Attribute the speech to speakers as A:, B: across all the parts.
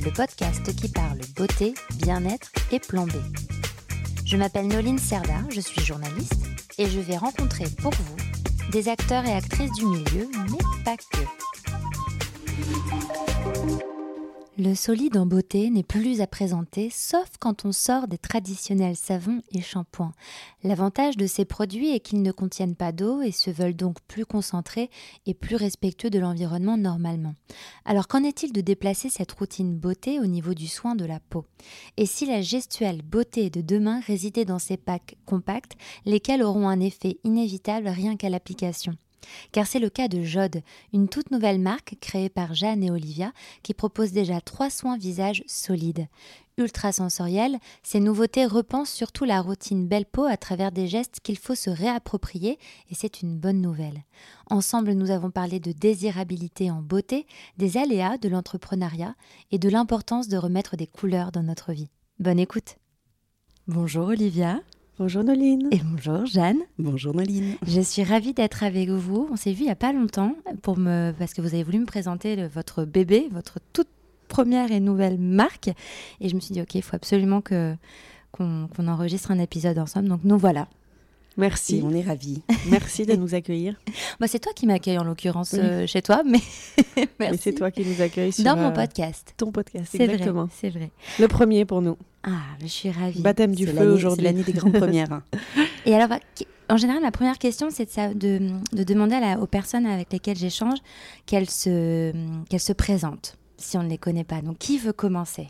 A: le podcast qui parle beauté, bien-être et plan B. Je m'appelle Noline Serda, je suis journaliste et je vais rencontrer pour vous des acteurs et actrices du milieu, mais pas que. Le solide en beauté n'est plus à présenter sauf quand on sort des traditionnels savons et shampoings. L'avantage de ces produits est qu'ils ne contiennent pas d'eau et se veulent donc plus concentrés et plus respectueux de l'environnement normalement. Alors qu'en est-il de déplacer cette routine beauté au niveau du soin de la peau? Et si la gestuelle beauté de demain résidait dans ces packs compacts, lesquels auront un effet inévitable rien qu'à l'application? Car c'est le cas de Jode, une toute nouvelle marque créée par Jeanne et Olivia qui propose déjà trois soins visage solides. Ultra sensoriels, ces nouveautés repensent surtout la routine belle peau à travers des gestes qu'il faut se réapproprier et c'est une bonne nouvelle. Ensemble, nous avons parlé de désirabilité en beauté, des aléas de l'entrepreneuriat et de l'importance de remettre des couleurs dans notre vie. Bonne écoute. Bonjour Olivia.
B: Bonjour Noline.
A: Et bonjour Jeanne.
B: Bonjour Noline.
A: Je suis ravie d'être avec vous. On s'est vu il n'y a pas longtemps pour me, parce que vous avez voulu me présenter votre bébé, votre toute première et nouvelle marque. Et je me suis dit, OK, il faut absolument que, qu'on, enregistre un épisode ensemble. Donc nous voilà.
B: Merci. on est ravis. Merci de nous accueillir.
A: Bah, c'est toi qui m'accueille en l'occurrence euh, chez toi, mais,
B: mais c'est toi qui nous accueilles
A: dans mon euh, podcast.
B: Ton podcast, c'est exactement.
A: C'est vrai.
B: Le premier pour nous.
A: Ah, je suis ravie.
B: Baptême du feu aujourd'hui.
C: C'est l'année des grandes premières.
A: Et alors, en général, ma première question, c'est de, de, de, demander aux personnes avec lesquelles j'échange qu'elles se, qu'elles se présentent, si on ne les connaît pas. Donc, qui veut commencer?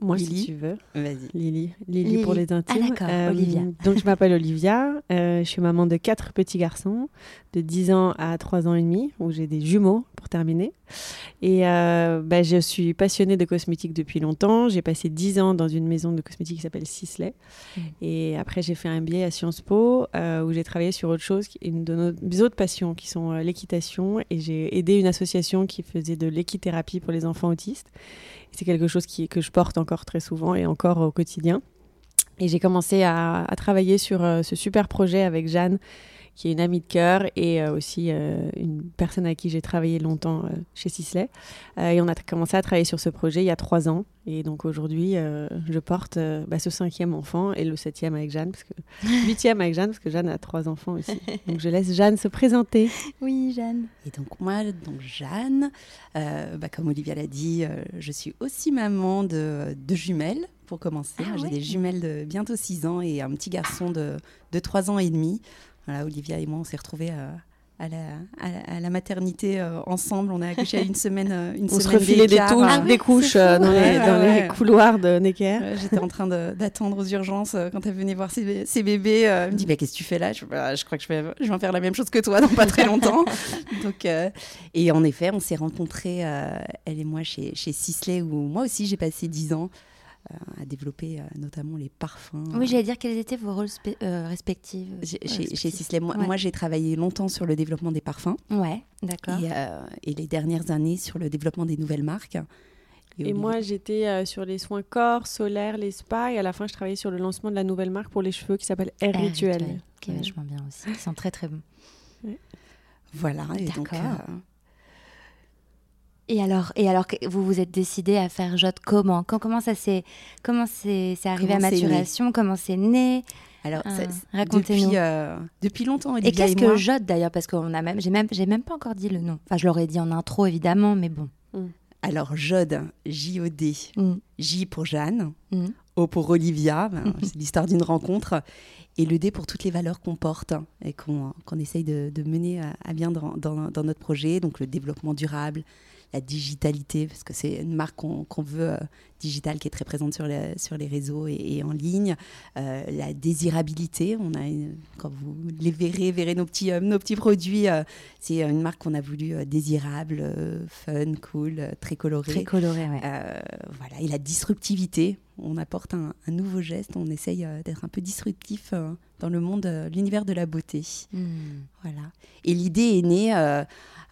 B: Moi,
C: Lily.
B: si tu veux.
C: Vas-y.
B: Lily. Lily. pour les intimes.
A: Ah, d'accord, euh, Olivia.
B: Donc, je m'appelle Olivia. Euh, je suis maman de quatre petits garçons, de 10 ans à 3 ans et demi, où j'ai des jumeaux pour terminer. Et euh, bah, je suis passionnée de cosmétiques depuis longtemps. J'ai passé 10 ans dans une maison de cosmétiques qui s'appelle Sisley. Mm. Et après, j'ai fait un billet à Sciences Po, où j'ai travaillé sur autre chose, une de nos autres passions, qui sont l'équitation. Et j'ai aidé une association qui faisait de l'équithérapie pour les enfants autistes. C'est quelque chose qui, que je porte encore très souvent et encore au quotidien. Et j'ai commencé à, travailler sur euh, ce super projet avec Jeanne qui est une amie de cœur et euh, aussi euh, une personne avec qui j'ai travaillé longtemps euh, chez Sisley. et on a commencé à travailler sur ce projet il y a trois ans. Et donc aujourd'hui, je porte bah, ce cinquième enfant et le septième avec Jeanne, parce que huitième avec Jeanne, parce que Jeanne a trois enfants aussi. Donc je laisse Jeanne se présenter.
A: Oui, Jeanne.
C: Et donc moi, donc Jeanne, bah, comme Olivia l'a dit, je suis aussi maman de, de jumelles pour commencer.
A: Ah
C: j'ai des jumelles de bientôt 6 ans et un petit garçon de, de 3 ans et demi. Voilà, Olivia et moi, on s'est retrouvés euh, à, la, à, la, maternité euh, ensemble. On a accouché à une semaine, euh, une
B: on
C: semaine
B: se refilait des, touches, des couches dans, les, couloirs de Necker.
C: J'étais en train d'attendre aux urgences quand elle venait voir ses, ses bébés. elle me dit mais qu'est-ce que tu fais là? Je, bah, je, crois que je vais, je vais en faire la même chose que toi dans pas très longtemps. Donc, et en effet, on s'est rencontrés, elle et moi, chez, chez Sisley, où moi aussi j'ai passé 10 ans à développer euh, notamment les parfums.
A: Oui, j'allais dire quels étaient vos rôles euh, respectifs.
C: Chez, chez Sisley, moi, j'ai travaillé longtemps sur le développement des parfums.
A: Ouais, d'accord.
C: Et, euh, et, les dernières années sur le développement des nouvelles marques.
B: Et, moi, j'étais sur les soins corps, solaires, les spas. Et à la fin, je travaillais sur le lancement de la nouvelle marque pour les cheveux qui s'appelle Air, Rituel.
A: Qui est vachement bien aussi. Ils sont très, très bons.
C: Voilà. Et donc,
A: et alors, et alors, vous vous êtes décidé à faire Jode comment? Quand, Comment ça s'est, comment c'est, arrivé à maturation? Comment c'est né?
C: Alors, ah, racontez-nous. Depuis, euh, depuis, longtemps, Olivia
A: et qu'est-ce que Jode d'ailleurs? Parce qu'on a même, j'ai même, j'ai même pas encore dit le nom. Enfin, je l'aurais dit en intro évidemment, mais bon.
C: Mm. Alors Jode, J-O-D, mm. J pour Jeanne, mm. O pour Olivia, ben, c'est l'histoire d'une rencontre, et le D pour toutes les valeurs qu'on porte et qu'on, qu'on essaye de, mener à, bien dans, dans, dans, notre projet, donc le développement durable, la digitalité, parce que c'est une marque qu'on veut euh, digitale qui est très présente sur les, sur les réseaux et, en ligne. Euh, la désirabilité, on a quand vous les verrez, verrez nos petits, euh, nos petits produits. c'est une marque qu'on a voulu désirable, fun, cool, très colorée.
A: Très colorée, ouais.
C: voilà. Et la disruptivité, on apporte un, nouveau geste, on essaye d'être un peu disruptif dans le monde, l'univers de la beauté. Hmm. Voilà. Et l'idée est née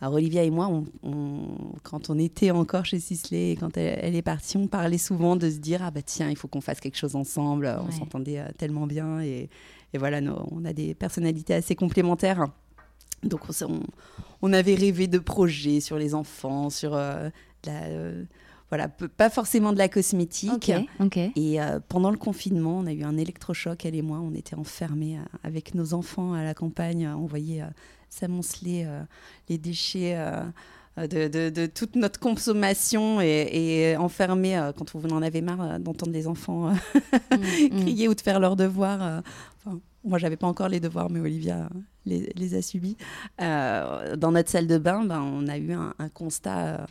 C: alors Olivia et moi, quand on était encore chez Sisley et quand elle, est partie, on parlait souvent de se dire ah bah tiens, il faut qu'on fasse quelque chose ensemble. On s'entendait euh, tellement bien et, voilà, on a des personnalités assez complémentaires. Donc on, avait rêvé de projets sur les enfants, sur euh, la, euh, voilà, pas forcément de la cosmétique. Et pendant le confinement, on a eu un électrochoc, elle et moi. On était enfermés avec nos enfants à la campagne. On voyait s'amonceler euh, les déchets. Euh, de, toute notre consommation et, enfermer euh, quand vous en avez marre d'entendre les enfants mm, mm. crier ou de faire leurs devoirs. Enfin, moi, j'avais pas encore les devoirs, mais Olivia les, a subis. dans notre salle de bain, ben, on a eu un, constat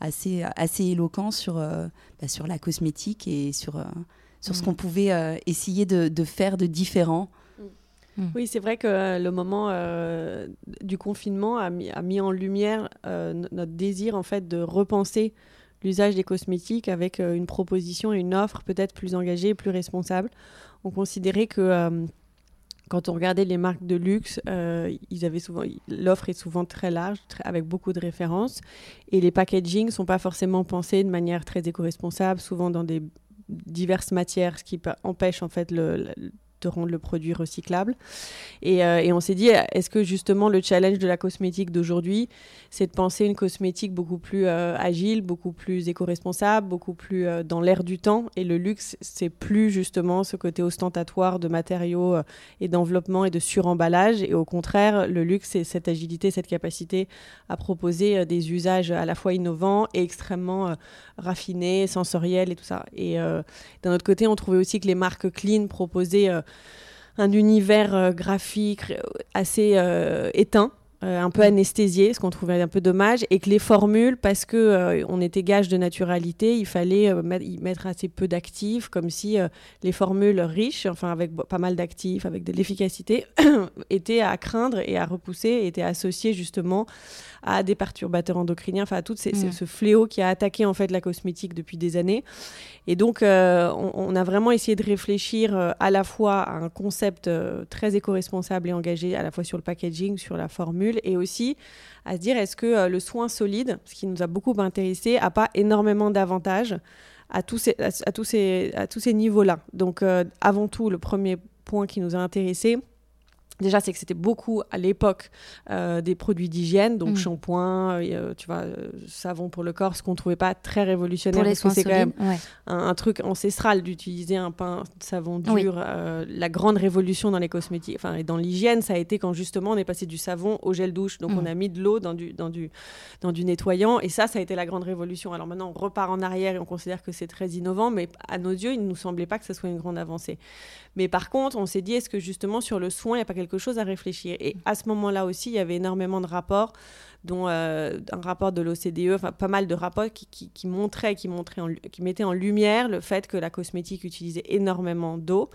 C: assez, assez éloquent sur, bah, sur la cosmétique et sur, sur ce mm. qu'on pouvait essayer de, de, faire de différent
B: Mm. Oui, c'est vrai que euh, le moment euh, du confinement a mis, a mis en lumière euh, notre désir en fait de repenser l'usage des cosmétiques avec une proposition et une offre peut-être plus engagée, plus responsable. On considérait que quand on regardait les marques de luxe, ils avaient souvent l'offre est souvent très large, avec beaucoup de références, et les packaging sont pas forcément pensés de manière très éco-responsable, souvent dans des diverses matières, ce qui empêche en fait le de rendre le produit recyclable. Et, euh, et on s'est dit, est-ce que justement le challenge de la cosmétique d'aujourd'hui, c'est de penser une cosmétique beaucoup plus euh, agile, beaucoup plus éco-responsable, beaucoup plus euh, dans l'air du temps. Et le luxe, c'est plus justement ce côté ostentatoire de matériaux et d'enveloppement et de suremballage. Et au contraire, le luxe, c'est cette agilité, cette capacité à proposer des usages à la fois innovants et extrêmement raffinés, sensoriels et tout ça. Et d'un autre côté, on trouvait aussi que les marques clean proposaient un univers euh, graphique assez euh, éteint. Euh, un peu anesthésié, ce qu'on trouvait un peu dommage, et que les formules, parce que on était gage de naturalité, il fallait y mettre assez peu d'actifs, comme si les formules riches, enfin avec pas mal d'actifs, avec de l'efficacité, étaient à craindre et à repousser, étaient associées justement à des perturbateurs endocriniens, enfin à tout mm. ce fléau qui a attaqué en fait la cosmétique depuis des années. Et donc, euh, on, a vraiment essayé de réfléchir euh, à la fois à un concept euh, très éco-responsable et engagé, à la fois sur le packaging, sur la formule, et aussi à se dire est-ce que le soin solide, ce qui nous a beaucoup intéressé, a pas énormément d'avantages à tous ces, à, tous ces, à tous ces niveaux-là. Donc, avant tout, le premier point qui nous a intéressé, Déjà, c'est que c'était beaucoup à l'époque euh, des produits d'hygiène, donc mm. shampoing, euh, tu vois, euh, savon pour le corps, ce qu'on trouvait pas très révolutionnaire.
A: Pour les
B: c'est
A: quand même
B: un, truc ancestral d'utiliser un pain de savon dur. la grande révolution dans les cosmétiques, enfin et dans l'hygiène, ça a été quand justement on est passé du savon au gel douche. Donc on mm. a mis de l'eau dans du, dans, du, dans du nettoyant, et ça, ça a été la grande révolution. Alors maintenant, on repart en arrière et on considère que c'est très innovant, mais à nos yeux, il ne nous semblait pas que ce soit une grande avancée. Mais par contre, on s'est dit, est-ce que justement sur le soin, il n'y a pas quelque chose à réfléchir. Et à ce moment-là aussi, il y avait énormément de rapports dont euh, un rapport de l'OCDE, enfin pas mal de rapports qui, qui, montraient, qui, montraient qui mettaient en lumière le fait que la cosmétique utilisait énormément d'eau,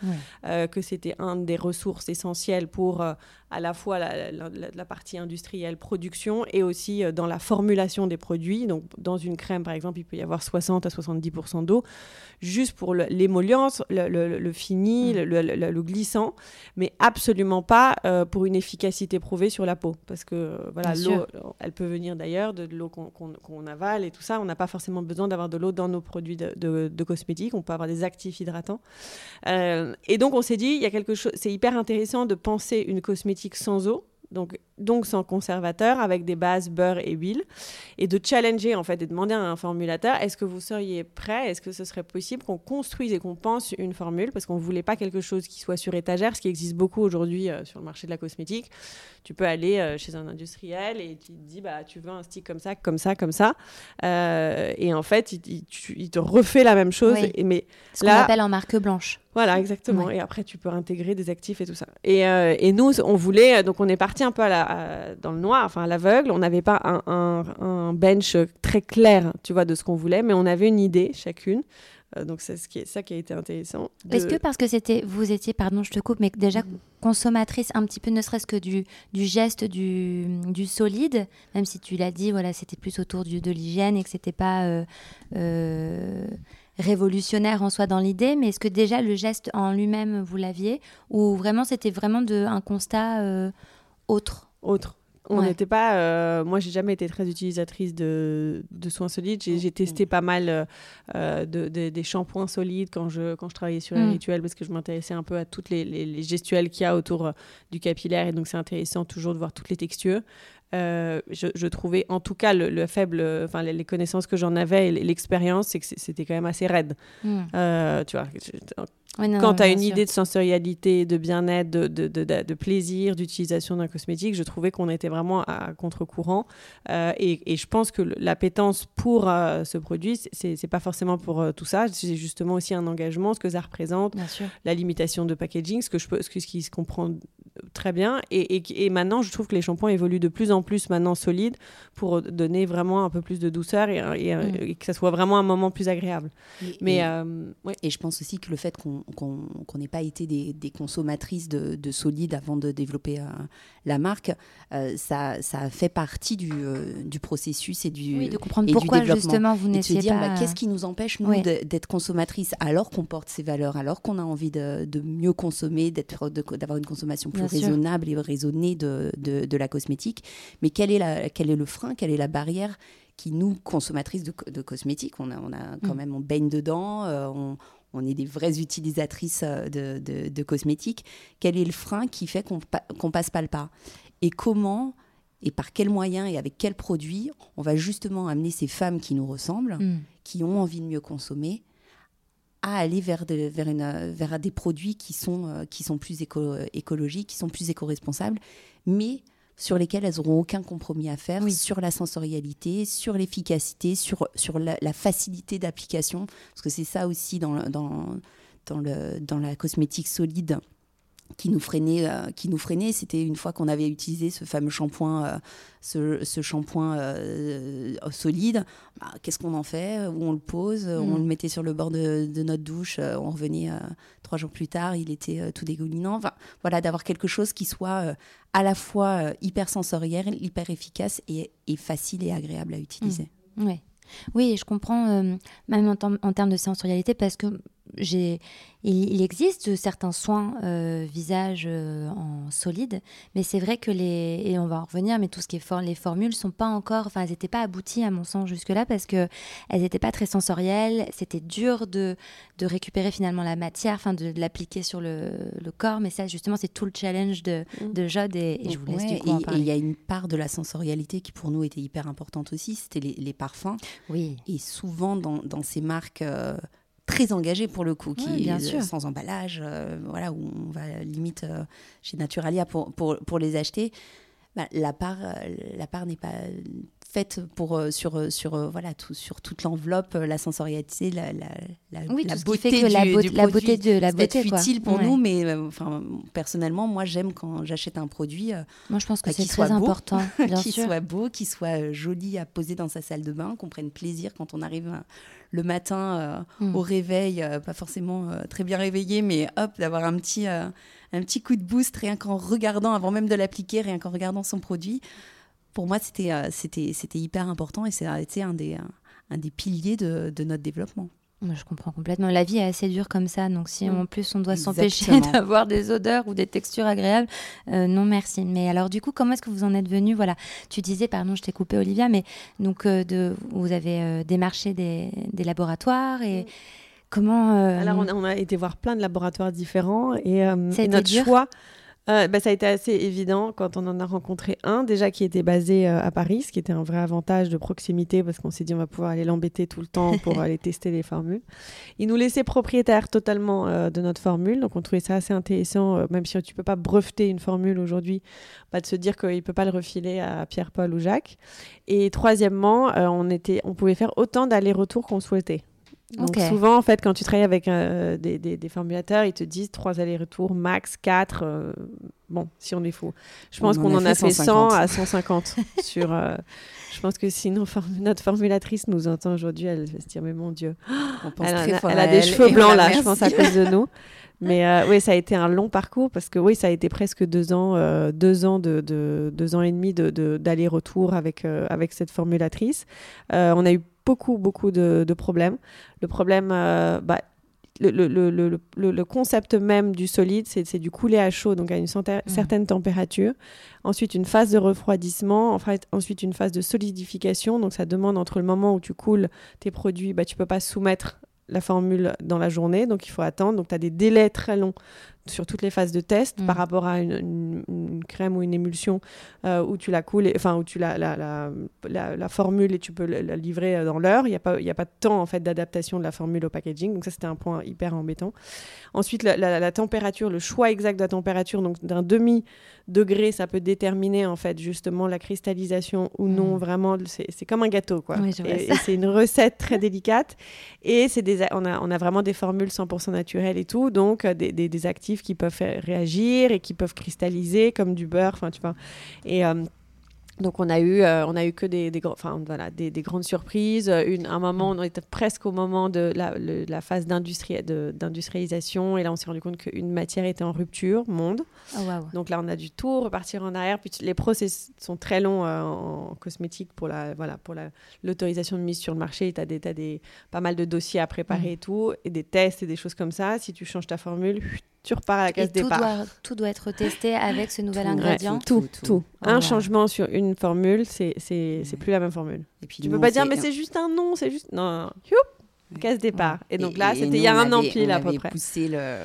B: euh, que c'était une des ressources essentielles pour euh, à la fois la, la, partie industrielle, production, et aussi dans la formulation des produits. Donc dans une crème, par exemple, il peut y avoir 60 à 70% d'eau, juste pour l'émollience, le, fini, le, glissant, mais absolument pas pour une efficacité prouvée sur la peau. Parce que voilà, l'eau elle peut venir d'ailleurs de, l'eau qu'on avale et tout ça. On n'a pas forcément besoin d'avoir de l'eau dans nos produits de, cosmétiques. On peut avoir des actifs hydratants. Euh, et donc, on s'est dit, il y a quelque chose. C'est hyper intéressant de penser une cosmétique sans eau donc, donc sans conservateur, avec des bases beurre et huile, et de challenger en fait, et demander à un formulateur, est-ce que vous seriez prêt, est-ce que ce serait possible qu'on construise et qu'on pense une formule, parce qu'on ne voulait pas quelque chose qui soit sur étagère, ce qui existe beaucoup aujourd'hui euh, sur le marché de la cosmétique. Tu peux aller euh, chez un industriel et tu te dis, bah, tu veux un stick comme ça, comme ça, comme ça, euh, et en fait, il, te refait la même chose.
A: mais ce qu'on appelle en marque blanche.
B: Voilà, exactement.
A: Ouais.
B: Et après, tu peux intégrer des actifs et tout ça. Et, euh, et nous, on voulait, donc on est parti un peu à la, à- dans le noir, enfin à l'aveugle. On n'avait pas un, un- un bench très clair, tu vois, de ce qu'on voulait, mais on avait une idée chacune. Euh, donc c'est ce qui est, ça qui a été intéressant. de-
A: Est-ce que parce que c'était, vous étiez, pardon, je te coupe, mais déjà
B: Mm.
A: consommatrice un petit peu, ne serait-ce que du, du geste du, du solide, même si tu l'as dit, voilà, c'était plus autour du, de l'hygiène et que c'était pas euh, euh, révolutionnaire en soi dans l'idée, mais est-ce que déjà le geste en lui-même vous l'aviez, ou vraiment c'était vraiment de, un constat euh, autre?
B: Autre. On
A: Ouais.
B: n'était pas. euh, moi, j'ai jamais été très utilisatrice de, de soins solides. J'ai testé pas mal euh, de, de- des shampoings solides quand je, quand je travaillais sur les
A: Mm.
B: rituels parce que je m'intéressais un peu à toutes les, les- les gestuelles qu'il y a autour du capillaire et donc c'est intéressant toujours de voir toutes les textures. Euh, je, je trouvais en tout cas le, le faible, enfin les, les connaissances que j'en avais et l'expérience, c'est que c'était quand même assez raide.
A: Hmm.
B: Euh, tu vois,
A: non,
B: quand tu as une
A: sûr.
B: idée de sensorialité, de bien-être, de, de, de- de- de plaisir, d'utilisation d'un cosmétique, je trouvais qu'on était vraiment à contre-courant. Euh, et, et je pense que l'appétence pour euh, ce produit, c'est pas forcément pour euh, tout ça. C'est justement aussi un engagement, ce que ça représente, la limitation de packaging, ce, que je peux, ce, qui se comprend très bien. Et, et- et maintenant, je trouve que les shampoings évoluent de plus en plus maintenant solides pour donner vraiment un peu plus de douceur et, et-
A: Mm.
B: et que ça soit vraiment un moment plus agréable.
C: Et-
B: Mais
C: et-
B: euh, ouais.
C: Et je pense aussi que le fait qu'on qu'on- qu'on n'ait pas été des, des consommatrices de, de solides avant de développer euh, la marque, euh, ça, ça fait partie du, euh, du processus et du,
A: Oui, de comprendre
C: et du
A: pourquoi
C: développement.
A: justement vous
C: et de se
A: n'étiez
C: dire
A: pas.
C: bah, qu'est-ce qui nous empêche nous
A: Ouais.
C: d'être consommatrices alors qu'on porte ces valeurs, alors qu'on a envie de, de mieux consommer, d'être de- d'avoir une consommation plus
A: Bien sûr.
C: raisonnable et raisonnée de, de, de la cosmétique. Mais quel est, la, quel est le frein, quelle est la barrière qui nous consommatrices de, co- de cosmétiques, on a, on a quand
A: Mm.
C: même on baigne dedans, euh, on, on est des vraies utilisatrices euh, de, de- de cosmétiques. Quel est le frein qui fait qu'on pa- passe pas le pas? Et comment et par quels moyens et avec quels produits on va justement amener ces femmes qui nous ressemblent,
A: Hmm.
C: qui ont envie de mieux consommer, à aller vers, de- vers, une- vers des produits qui sont, euh, qui sont plus éco- écologiques, qui sont plus éco-responsables, mais sur lesquels elles n'auront aucun compromis à faire
A: Oui.
C: sur la sensorialité, sur l'efficacité, sur, sur la, la facilité d'application, parce que c'est ça aussi dans, dans, dans, le, dans la cosmétique solide qui nous freinait, euh, qui nous freinait, c'était une fois qu'on avait utilisé ce fameux shampoing, euh, ce, ce shampoing euh, solide, bah, qu'est-ce qu'on en fait? Où on le pose? On
A: Mm.
C: le mettait sur le bord de, de notre douche, on revenait trois jours plus tard, il était tout dégoulinant. Enfin, voilà, d'avoir quelque chose qui soit à la fois hyper sensoriel, hyper efficace et, et facile et agréable à utiliser.
A: Ouais. Oui, je comprends, même en, term- en termes de sensorialité, parce que il, il existe certains soins euh, visage euh, en solide, mais c'est vrai que les, et on va en revenir, mais tout ce qui est for, les formules sont pas encore, enfin, elles n'étaient pas abouties à mon sens jusque-là parce que elles n'étaient pas très sensorielles, c'était dur de, de récupérer finalement la matière, enfin, de, de l'appliquer sur le, le corps, mais ça, justement, c'est tout le challenge de,
B: Mm.
A: de Jode et, et je vous laisse
C: Ouais,
A: du coup
C: et- il y a une part de la sensorialité qui pour nous était hyper importante aussi, c'était les, les parfums.
A: Oui,
C: Et souvent dans, dans ces marques euh, très engagées pour le coup, qui,
A: Ouais, bien
C: euh,
A: sûr.
C: sans emballage, euh, voilà, où on va limite euh, chez Naturalia pour, pour, pour les acheter, bah, la part, euh, la part n'est pas faite pour, sur, sur, voilà, tout, sur toute l'enveloppe, la sensorialité, la, la,
A: oui,
C: beauté
A: fait que la, beauté-
C: du
A: la beauté de la beauté,
C: futile pour
A: Ouais.
C: nous, mais enfin, personnellement, moi j'aime quand j'achète un produit
A: Moi, je pense que
C: Bah,
A: c'est
C: qu'il
A: très
C: soit
A: important, bien
C: qui
A: sûr.
C: soit beau, qui soit joli à poser dans sa salle de bain, qu'on prenne plaisir quand on arrive le matin euh,
A: Mm.
C: au réveil, euh, pas forcément euh, très bien réveillé, mais hop, d'avoir un petit, un petit coup de boost rien qu'en regardant, avant même de l'appliquer, rien qu'en regardant son produit. Pour moi, c'était hyper important et c'est a été un des, un des piliers de, de notre développement.
A: Moi, je comprends complètement. La vie est assez dure comme ça, donc si
C: Mm.
A: en plus on doit s'empêcher d'avoir des odeurs ou des textures agréables, euh, non merci. Mais alors du coup, comment est-ce que vous en êtes venu? Voilà, tu disais, pardon, je t'ai coupé Olivia, mais donc euh, de, vous avez euh, démarché des, des laboratoires et comment euh,
B: Alors, on a, on a été voir plein de laboratoires différents et, notre
A: dur?
B: choix, euh, bah, ça a été assez évident quand on en a rencontré un déjà qui était basé euh, à Paris, ce qui était un vrai avantage de proximité parce qu'on s'est dit on va pouvoir aller l'embêter tout le temps pour aller tester les formules. Il nous laissait propriétaire totalement euh, de notre formule, donc on trouvait ça assez intéressant, euh, même si tu peux pas breveter une formule aujourd'hui, bah, de se dire qu'il peut pas le refiler à Pierre-Paul ou Jacques. Et troisièmement, on, était, on pouvait faire autant d'allers-retours qu'on souhaitait. Donc souvent, en fait, quand tu travailles avec euh, des, des- des formulateurs, ils te disent trois allers-retours, max 4. bon, si on est faux. Je pense
C: On en
B: qu'on
C: a
B: en a
C: fait
B: fait 100
C: 150.
B: à 150 sur... euh, je pense que si nos notre formulatrice nous entend aujourd'hui, elle va se dire, mais mon Dieu,
C: On pense
B: elle,
C: très
B: a,
C: fort
B: elle
C: à
B: a des
C: elle,
B: cheveux blancs là, je pense, à cause de nous. Mais euh, oui, ça a été un long parcours parce que oui, ça a été presque deux ans, euh, deux ans de, de- deux ans et demi de, de- d'aller-retour avec euh, avec cette formulatrice. Euh, on a eu beaucoup beaucoup de, de problèmes. Le problème, euh, bah, le, le, le, le, concept même du solide, c'est, c'est du couler à chaud, donc à une
A: Mhm.
B: certaine température. Ensuite, une phase de refroidissement. En fait, ensuite, une phase de solidification. Donc, ça demande entre le moment où tu coules tes produits, bah, tu peux pas soumettre la formule dans la journée, donc il faut attendre. Donc, tu as des délais très longs sur toutes les phases de test par rapport à une, une- une crème ou une émulsion euh, où tu la coules, enfin où tu la, la, la, la- la formule et tu peux la, livrer euh, dans l'heure. Il n'y a, pas- il y a pas de temps en fait d'adaptation de la formule au packaging, donc ça c'était un point hyper embêtant. Ensuite, la, température, le choix exact de la température, donc d'un demi degré, ça peut déterminer en fait justement la cristallisation ou non.
A: Mhm.
B: Vraiment, c'est comme un gâteau quoi.
A: Oui,
B: et c'est une recette très délicate. Et c'est des, on a, on a vraiment des formules 100% naturelles et tout, donc euh, des, des, des actifs qui peuvent faire réagir et qui peuvent cristalliser comme du beurre, enfin tu vois. Et euh, donc on a eu, euh, on a eu que des, enfin, voilà, des, des grandes surprises. Une, un moment, on était presque au moment de la, le- la phase d'industrialisation, et là on s'est rendu compte qu'une matière était en rupture, monde.
A: Oh, waouh.
B: Donc là, on a dû tout repartir en arrière. Puis les process sont très longs euh, en cosmétique pour la voilà pour la- l'autorisation de mise sur le marché. Tu as, des, des pas mal de dossiers à préparer
A: Mm.
B: et tout, et des tests et des choses comme ça. Si tu changes ta formule, tu repars à la
A: Et
B: case
A: tout
B: départ.
A: doit, tout doit être testé avec ce nouvel
C: Tout, ouais,
A: ingrédient.
B: Tout,
C: Tout,
B: tout.
C: tout.
A: Oh,
B: un
A: wow.
B: changement sur une formule, c'est c'est c'est
C: Ouais.
B: plus la même formule.
C: Et puis
B: Tu
C: nous,
B: peux pas dire mais c'est juste un nom, c'est juste non, non, non. Youp, case départ. Et donc là, c'était il y a un an pile
C: on
B: à peu
C: avait
B: près.
C: poussé le,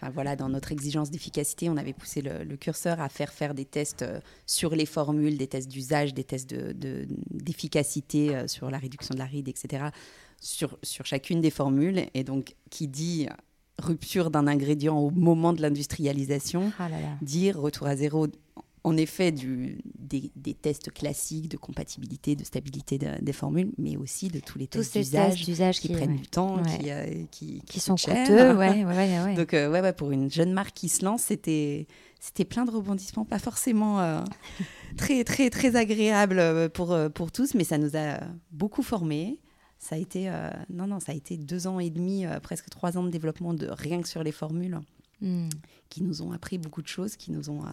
C: enfin, voilà, dans notre exigence d'efficacité, on avait poussé le, le curseur à faire faire des tests euh, sur les formules, des tests d'usage, des tests de- de- d'efficacité euh, sur la réduction de la ride, etc. Sur, sur chacune des formules. Et donc, qui dit rupture d'un ingrédient au moment de l'industrialisation,
A: Ah là là.
C: dire retour à zéro. En effet, du, des, des tests classiques de compatibilité, de stabilité de- des formules, mais aussi de tous les
A: Tous
C: tests d'usage qui
A: qui,
C: prennent
A: ouais,
C: du temps,
A: Ouais.
C: qui, euh, qui,
A: qui sont
C: cher.
A: coûteux. Ouais.
C: Donc, euh, ouais, ouais, pour une jeune marque qui se lance, c'était, c'était plein de rebondissements, pas forcément euh, très, très, très agréable euh, pour, pour tous, mais ça nous a beaucoup formés. Ça a été, euh, non, non, ça a été deux ans et demi, euh, presque trois ans de développement de rien que sur les formules,
A: Hmm.
C: qui nous ont appris beaucoup de choses, qui nous ont. euh,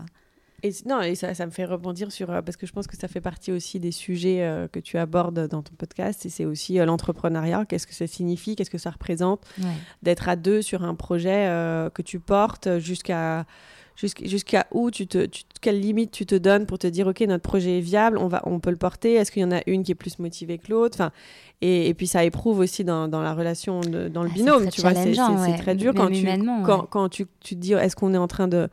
B: Et non, et ça, ça me fait rebondir sur euh, parce que je pense que ça fait partie aussi des sujets euh, que tu abordes dans ton podcast et c'est aussi euh, l'entrepreneuriat. Qu'est-ce que ça signifie? Qu'est-ce que ça représente?
A: Ouais.
B: d'être à deux sur un projet euh, que tu portes jusqu'à jusqu'- jusqu'à où tu te tu- quelle limite tu te donnes pour te dire ok notre projet est viable on va on peut le porter. Est-ce qu'il y en a une qui est plus motivée que l'autre? Enfin et, et puis ça éprouve aussi dans, dans la relation de- dans le
A: Ah,
B: binôme tu vois c'est
A: ouais.
B: très dur quand tu quand, tu, tu te dis est-ce qu'on est en train de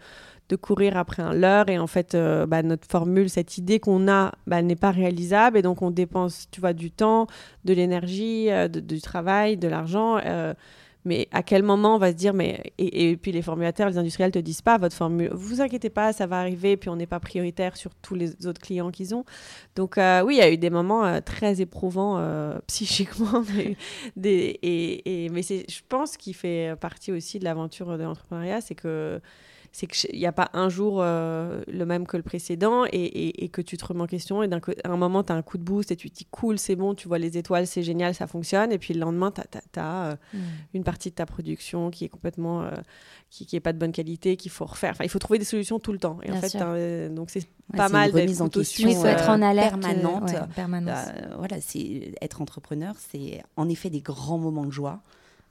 B: de courir après un leurre? Et en fait euh, bah, notre formule cette idée qu'on a bah, n'est pas réalisable. Et donc on dépense tu vois du temps de l'énergie euh, du travail de l'argent euh, mais à quel moment on va se dire mais et, puis les formulateurs les industriels te disent pas votre formule vous inquiétez pas ça va arriver puis on n'est pas prioritaire sur tous les autres clients qu'ils ont. Donc euh, oui il y a eu des moments euh, très éprouvants euh, psychiquement et, et- mais je pense qu'il fait partie aussi de l'aventure de l'entrepreneuriat c'est que c'est qu'il n'y a pas un jour euh, le même que le précédent et, et- et que tu te remets en question et d'un un moment tu as un coup de boost et tu te dis cool c'est bon tu vois les étoiles c'est génial ça fonctionne et puis le lendemain tu as,
A: Hmm.
B: une partie de ta production qui est complètement euh, qui, qui est pas de bonne qualité qu'il faut refaire enfin il faut trouver des solutions tout le temps et en fait euh, donc c'est
C: ouais,
B: pas mal d'être
C: en question
A: il faut être
B: euh,
A: en alerte. euh,
C: permanente.
A: ouais, permanence.
C: Euh, voilà, c'est être entrepreneur, c'est en effet des grands moments de joie.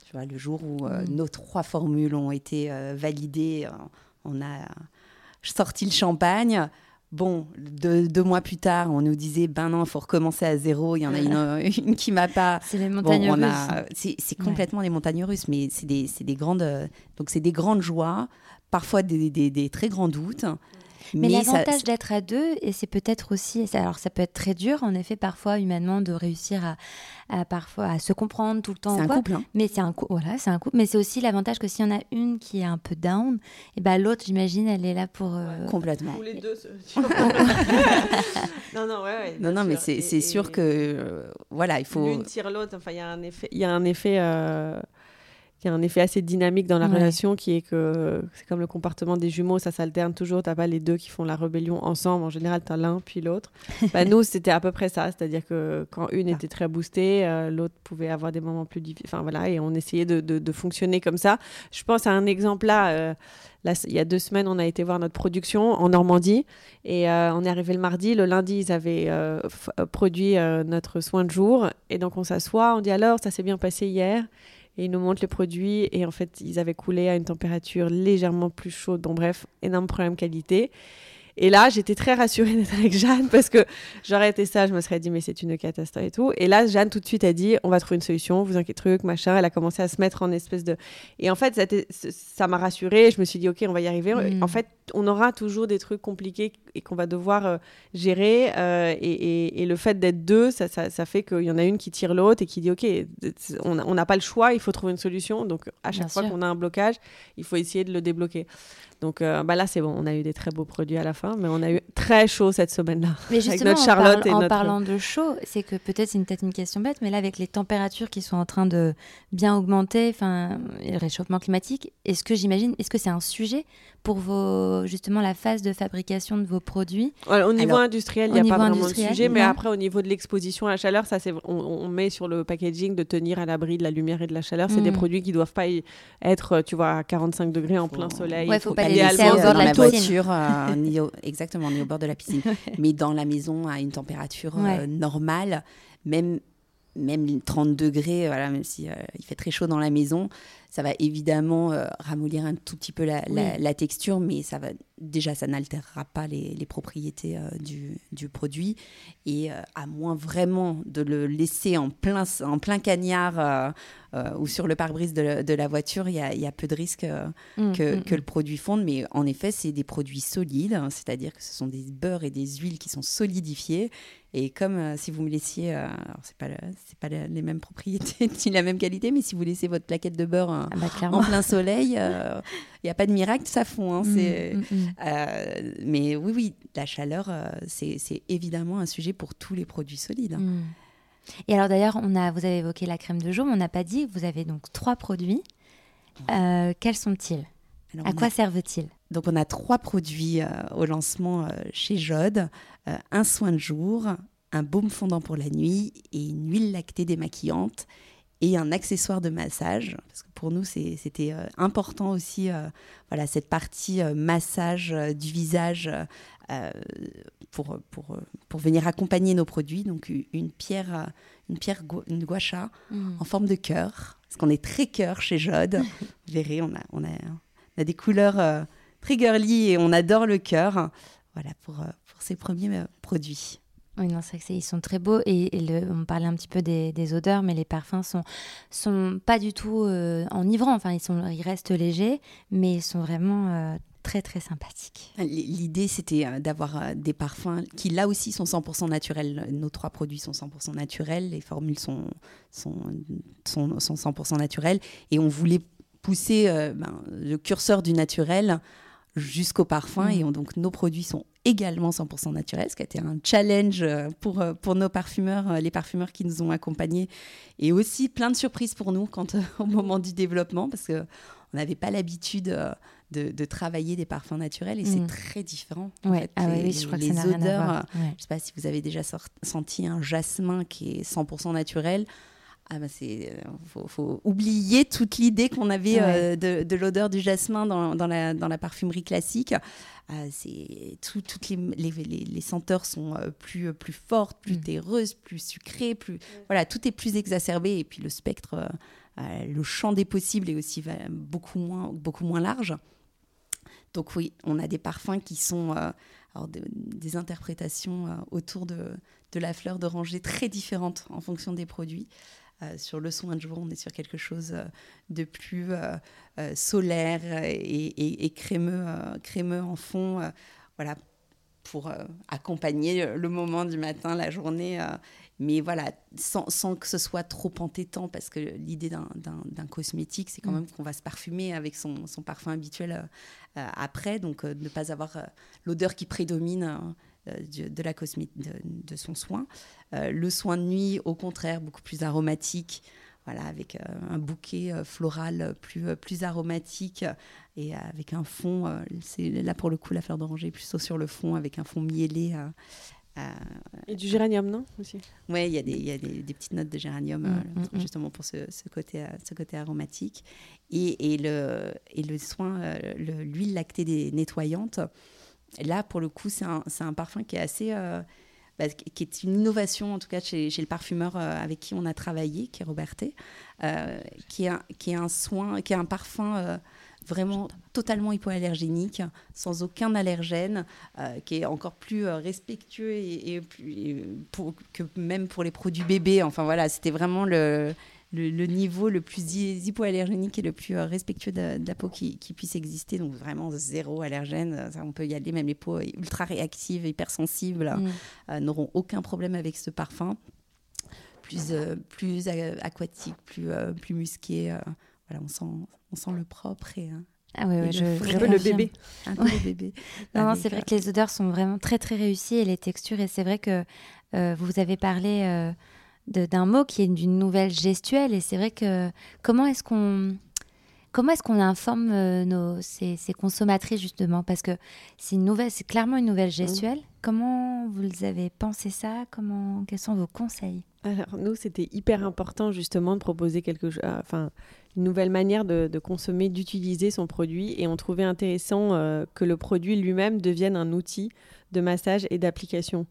C: Tu vois, le jour où euh,
A: Mm.
C: nos trois formules ont été euh, validées, euh, on a sorti le champagne. Bon, deux, deux mois plus tard, on nous disait ben non, il faut recommencer à zéro. Il y en a une, une qui m'a pas.
A: C'est les montagnes
C: on
A: russes.
C: a, c'est, complètement des montagnes russes, mais c'est des, grandes, euh, donc c'est des grandes joies, parfois des, des- des très grands doutes.
A: Mais, l'avantage d'être à deux, et c'est peut-être aussi, alors ça peut être très dur, en effet, parfois humainement, de réussir à, à parfois à se comprendre tout le temps.
C: C'est un couple, hein.
A: Mais c'est un couple, voilà, c'est un couple. Mais c'est aussi l'avantage que s'il y en a une qui est un peu down, et ben l'autre, j'imagine, elle est là pour. Euh,
C: Complètement.
B: Tous les deux. non, non, ouais,
C: non, non, mais c'est sûr que euh, voilà, il faut.
B: L'une tire l'autre. Enfin, il y a un effet. Il y a un effet. Euh, il y a un effet assez dynamique dans la relation qui est que c'est comme le comportement des jumeaux, ça s'alterne toujours. T'as pas les deux qui font la rébellion ensemble. En général, tu as l'un puis l'autre. bah, nous, c'était à peu près ça. C'est-à-dire que quand une ah. était très boostée, euh, l'autre pouvait avoir des moments plus difficiles. Enfin voilà, et on essayait de, de, fonctionner comme ça. Je pense à un exemple là. Euh, là, il y a deux semaines, on a été voir notre production en Normandie et euh, on est arrivé le mardi. Le lundi, ils avaient produit notre soin de jour et donc on s'assoit, on dit alors, ça s'est bien passé hier? Et ils nous montrent les produits et en fait ils avaient coulé à une température légèrement plus chaude. Bon bref, énorme problème qualité. Et là, j'étais très rassurée d'être avec Jeanne parce que j'aurais été ça, je me serais dit, mais c'est une catastrophe et tout. Et là, Jeanne, tout de suite, a dit, on va trouver une solution, vous inquiétez truc, machin. Elle a commencé à se mettre en espèce de. Et en fait, ça m'a rassurée. Je me suis dit, OK, on va y arriver. Mm. En fait, on aura toujours des trucs compliqués et qu'on va devoir euh, gérer. Euh, et, et, le fait d'être deux, ça, ça, ça fait qu'il y en a une qui tire l'autre et qui dit, OK, on n'a pas le choix, il faut trouver une solution. Donc, à chaque fois qu'on a un blocage, il faut essayer de le débloquer. Donc euh, bah là, c'est bon, on a eu des très beaux produits à la fin, mais on a eu très chaud cette semaine-là.
A: Mais justement, notre Charlotte en, parlant de chaud, c'est que peut-être c'est peut-être une question bête, mais là, avec les températures qui sont en train de bien augmenter, enfin, le réchauffement climatique, est-ce que j'imagine, est-ce que c'est un sujet pour vos, justement la phase de fabrication de vos produits?
B: Au niveau industriel, il n'y a pas vraiment de sujet, mais après, au niveau de l'exposition à la chaleur, ça, c'est, on, met sur le packaging de tenir à l'abri de la lumière et de la chaleur. C'est des mm. produits qui ne doivent pas être, tu vois, à 45 normales en plein soleil.
A: Ouais, faut pas laisser au bord de la,
C: voiture, euh, exactement, ni au bord de la piscine, mais dans la maison à une température euh, normale, même même 30 degrés, voilà, même si euh, il fait très chaud dans la maison, ça va évidemment euh, ramollir un tout petit peu la, texture, mais ça va déjà, ça n'altérera pas les, propriétés euh, du, produit. Et euh, à moins vraiment de le laisser en plein, en plein cagnard ou sur le pare-brise de, la voiture, il y a, peu de risques mmh, que, mmh, que, le mmh. produit fonde. Mais en effet, c'est des produits solides, hein, c'est-à-dire que ce sont des beurres et des huiles qui sont solidifiés. Et comme si vous me laissiez, alors c'est pas, c'est pas les mêmes propriétés ni la même qualité, mais si vous laissez votre plaquette de beurre ah bah, en plein soleil, il euh, n'y a pas de miracle, ça fond. Hein, mm, mm, mm. Euh, mais oui, oui, la chaleur, euh, c'est évidemment un sujet pour tous les produits solides. Hein.
A: Et alors d'ailleurs, on a, vous avez évoqué la crème de jour, mais on n'a pas dit que vous avez donc trois produits. quels sont-ils? À quoi servent-ils?
C: Donc on a trois produits au lancement chez Jode, un soin de jour, un baume fondant pour la nuit et une huile lactée démaquillante et un accessoire de massage. Parce que pour nous, c'était euh, important aussi, euh, voilà, cette partie euh, massage du visage pour, pour, pour venir accompagner nos produits. Donc une pierre, une pierre, une guacha mm. en forme de cœur. Parce qu'on est très cœur chez Jode. Vous verrez, on a, on a, on a des couleurs très girly et on adore le cœur. Voilà pour, pour ces premiers produits.
A: Oui, non, c'est ils sont très beaux et, on parlait un petit peu des, odeurs, mais les parfums sont sont pas du tout euh, enivrants. Enfin, ils sont, ils restent légers, mais ils sont vraiment euh, très très sympathiques.
C: L'idée, c'était euh, d'avoir des parfums qui là aussi sont 100% naturels. Nos trois produits sont 100% naturels, les formules sont sont, sont, 100% naturelles et on voulait pousser ben, le curseur du naturel jusqu'au parfum. Mm. Et donc, nos produits sont également 100% naturels, ce qui a été un challenge euh, pour, euh, pour nos parfumeurs, euh, les parfumeurs qui nous ont accompagnés. Et aussi plein de surprises pour nous quand, au moment du développement, parce qu'on n'avait pas l'habitude de, de, travailler des parfums naturels et c'est mm. très différent.
A: En fait,
C: ah
A: les, oui, je crois que ça
C: odeurs, je ne sais pas si vous avez déjà senti un jasmin qui est 100% naturel ah bah c'est euh, faut, oublier toute l'idée qu'on avait euh, de, l'odeur du jasmin dans, dans, la, dans, la, parfumerie classique. Euh, c'est toutes les, les, senteurs sont plus plus fortes, plus mm. terreuses, plus sucrées, plus voilà tout est plus exacerbé et puis le spectre, le champ des possibles est aussi beaucoup moins beaucoup moins large. Donc oui, on a des parfums qui sont alors des interprétations autour de, de la fleur d'oranger très différentes en fonction des produits. Euh, sur le soin de jour, on est sur quelque chose euh, de plus euh, solaire et, crémeux, crémeux en fond. voilà, pour accompagner le moment du matin, la journée mais voilà, sans, sans, que ce soit trop entêtant, parce que l'idée d'un cosmétique, c'est quand mm. même qu'on va se parfumer avec son, son parfum habituel après, donc ne pas avoir l'odeur qui prédomine de, de, la de, de, son soin. le soin de nuit, au contraire, beaucoup plus aromatique. Voilà, avec un bouquet floral plus, plus aromatique et avec un fond, c'est là pour le coup la fleur d'oranger plutôt sur le fond avec un fond mielé
B: et du géranium, non aussi?
C: Oui, il y a, des, y a des, petites notes de géranium, mm, euh, mm, mm. justement pour ce, ce, côté, euh, ce côté aromatique. Et, et, le, et le soin, euh, l'huile lactée des nettoyante, là, pour le coup, c'est un, parfum qui est assez... Bah, qui est une innovation, en tout cas, chez, le parfumeur avec qui on a travaillé, qui est Roberté, qui, est un, qui est un soin, qui est un parfum vraiment totalement hypoallergénique, sans aucun allergène, euh, qui est encore plus euh, respectueux et, que même pour les produits bébés. Enfin voilà, c'était vraiment le, le, niveau le plus hypoallergénique et le plus euh, respectueux de, la peau qui, qui, puisse exister. Donc vraiment zéro allergène, ça, on peut y aller. Même les peaux ultra réactives, hypersensibles mm. n'auront aucun problème avec ce parfum. Plus, plus aquatique, plus, plus musqué. voilà, on sent, on sent le propre et,
A: ah ouais, je,
B: un peu le bébé.
C: Un peu le bébé.
A: non, non c'est vrai que les odeurs sont vraiment très très réussies et les textures. Et c'est vrai que euh, vous avez parlé euh, d'un mot qui est d'une nouvelle gestuelle. Et c'est vrai que comment est-ce qu'on comment est-ce qu'on informe euh, nos, ces, ces, consommatrices justement? Parce que c'est une nouvelle, c'est clairement une nouvelle gestuelle. Mmh. Comment vous avez pensé ça? Comment quels sont vos conseils?
B: Alors nous, c'était hyper important justement de proposer quelque chose. Enfin une nouvelle manière de, consommer, d'utiliser son produit. Et on trouvait intéressant euh, que le produit lui-même devienne un outil de massage et d'application.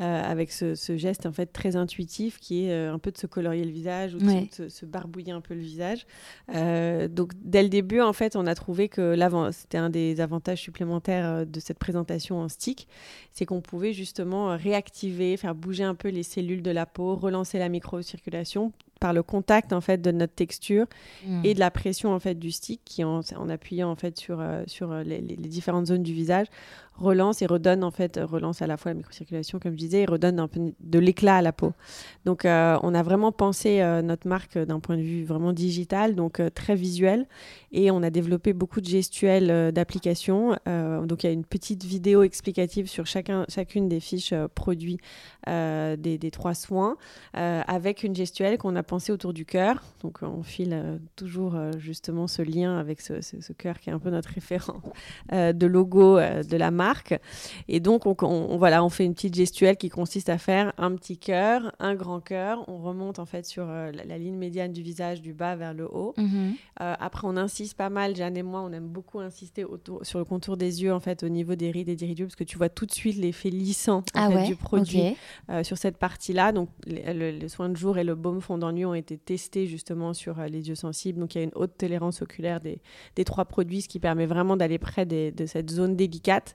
B: Euh, avec ce, geste en fait très intuitif qui est euh, un peu de se colorier le visage ou de, se, barbouiller un peu le visage. donc dès le début en fait on a trouvé que c'était un des avantages supplémentaires de cette présentation en stick, c'est qu'on pouvait justement réactiver, faire bouger un peu les cellules de la peau, relancer la microcirculation par le contact en fait de notre texture hmm. et de la pression en fait du stick qui en, en appuyant en fait sur, euh, sur euh, les, différentes zones du visage relance et redonne en fait relance à la fois la microcirculation comme je disais et redonne un peu de l'éclat à la peau. Donc euh, on a vraiment pensé notre marque d'un point de vue vraiment digital donc très visuel et on a développé beaucoup de gestuels d'application. donc il y a une petite vidéo explicative sur chacun chacune des fiches produits des, des, trois soins avec une gestuelle qu'on a penser autour du cœur. Donc on file euh, toujours euh, justement ce lien avec ce, ce, cœur qui est un peu notre référent euh, de logo de la marque. Et donc on, voilà, on fait une petite gestuelle qui consiste à faire un petit cœur, un grand cœur. On remonte en fait sur la, ligne médiane du visage du bas vers le haut. Mhm. après on insiste pas mal, Jeanne et moi, on aime beaucoup insister autour, sur le contour des yeux en fait au niveau des rides et des ridules parce que tu vois tout de suite l'effet lissant
A: ah
B: du produit sur cette partie-là. Donc le, soin de jour et le baume fondant nuit ont été testés justement sur euh, les yeux sensibles. Donc il y a une haute tolérance oculaire des, des trois produits, ce qui permet vraiment d'aller près de cette zone délicate.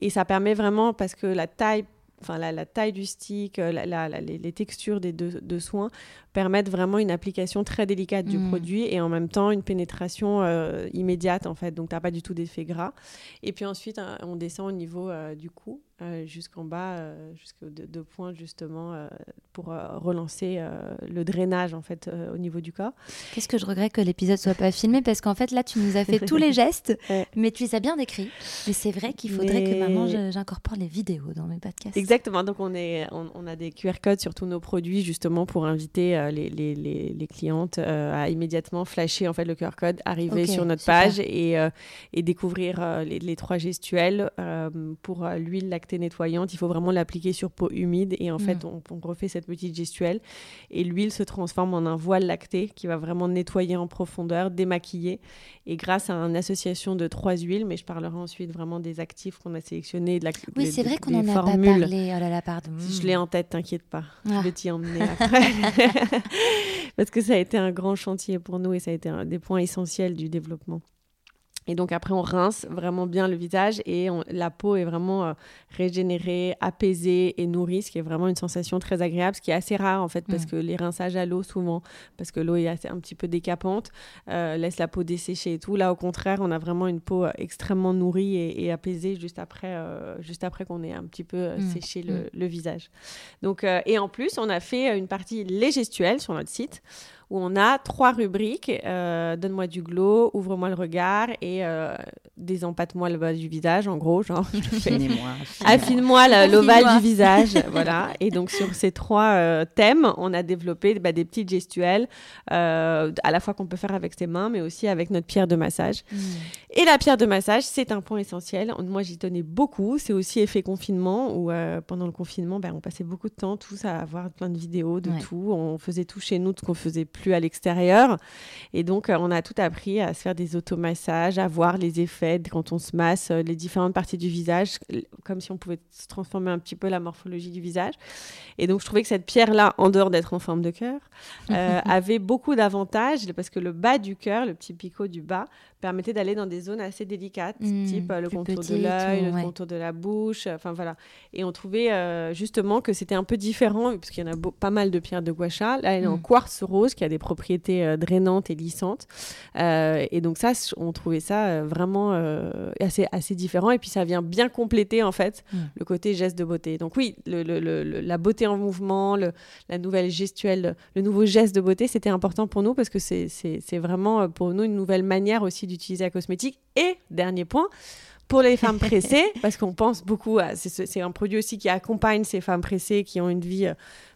B: Et ça permet vraiment, parce que la taille enfin la, taille du stick, euh, la, les, textures des deux, soins permettent vraiment une application très délicate du mm. produit et en même temps une pénétration euh, immédiate en fait. Donc tu n'as pas du tout d'effet gras. Et puis ensuite on descend au niveau du cou euh, jusqu'en bas, euh, jusqu'aux deux, points justement, euh, pour relancer le drainage en fait au niveau du corps.
A: Qu'est-ce que je regrette que l'épisode soit pas filmé? Parce qu'en fait là tu nous as fait tous les gestes, mais tu les as bien décrits. Mais c'est vrai qu'il faudrait que maintenant j'incorpore les vidéos dans mes podcasts.
B: Exactement, donc on, est, on, a des QR codes sur tous nos produits justement pour inviter les, les, les, clientes à immédiatement flasher en fait le QR code, arriver sur notre page et, et découvrir les, trois gestuels pour l'huile, nettoyante, il faut vraiment l'appliquer sur peau humide et en fait mm. on, refait cette petite gestuelle et l'huile se transforme en un voile lacté qui va vraiment nettoyer en profondeur, démaquiller et grâce à une association de trois huiles, mais je parlerai ensuite vraiment des actifs qu'on a sélectionnés, de la
A: Oui, c'est vrai qu'on en a pas parlé. Oh là là, pardon.
B: Je l'ai en tête, t'inquiète pas. Je ah. vais t'y emmener après. Parce que ça a été un grand chantier pour nous et ça a été un des points essentiels du développement. Et donc après, on rince vraiment bien le visage et la peau est vraiment euh, régénérée, apaisée et nourrie, ce qui est vraiment une sensation très agréable, ce qui est assez rare en fait, parce mm. que les rinçages à l'eau, souvent, parce que l'eau est assez, un petit peu décapante, euh, laisse la peau dessécher et tout. Là, au contraire, on a vraiment une peau euh, extrêmement nourrie et, apaisée juste après, juste après qu'on ait un petit peu mm. séché le, mm. le, visage. Donc, et en plus, on a fait une partie les gestuelle sur notre site où on a trois rubriques euh, donne-moi du glow, ouvre-moi le regard et euh, désempâte-moi le bas du visage, en gros, genre.
C: Affine-moi.
B: Affine-moi l'ovale du visage, voilà. Et donc sur ces trois euh, thèmes, on a développé bah, des petites gestuelles, à la fois qu'on peut faire avec ses mains, mais aussi avec notre pierre de massage. Mm. Et la pierre de massage, c'est un point essentiel. Moi, j'y tenais beaucoup. C'est aussi effet confinement où pendant le confinement, bah, on passait beaucoup de temps tous à avoir plein de vidéos de tout. On faisait tout chez nous, ce qu'on faisait plus à l'extérieur. Et donc, euh, on a tout appris à se faire des automassages, à voir les effets quand on se masse, euh, les différentes parties du visage, comme si on pouvait se transformer un petit peu la morphologie du visage. Et donc, je trouvais que cette pierre-là, en dehors d'être en forme de cœur, euh, avait beaucoup d'avantages parce que le bas du cœur, le petit picot du bas, permettait d'aller dans des zones assez délicates, mmh, type le contour de l'œil, le contour de la bouche, enfin voilà. Et on trouvait justement que c'était un peu différent, parce qu'il y en a pas mal de pierres de gua sha. Là, elle est en mmh. quartz rose, qui a des propriétés euh, drainantes et lissantes. Euh, et donc ça, on trouvait ça euh, vraiment assez, assez différent. Et puis ça vient bien compléter en fait mm. le côté geste de beauté. Donc oui, le, la beauté en mouvement, la nouvelle gestuelle, le nouveau geste de beauté, c'était important pour nous parce que c'est vraiment pour nous une nouvelle manière aussi d'utiliser la cosmétique. Et dernier point, pour les femmes pressées, parce qu'on pense beaucoup à. C'est un produit aussi qui accompagne ces femmes pressées qui ont une vie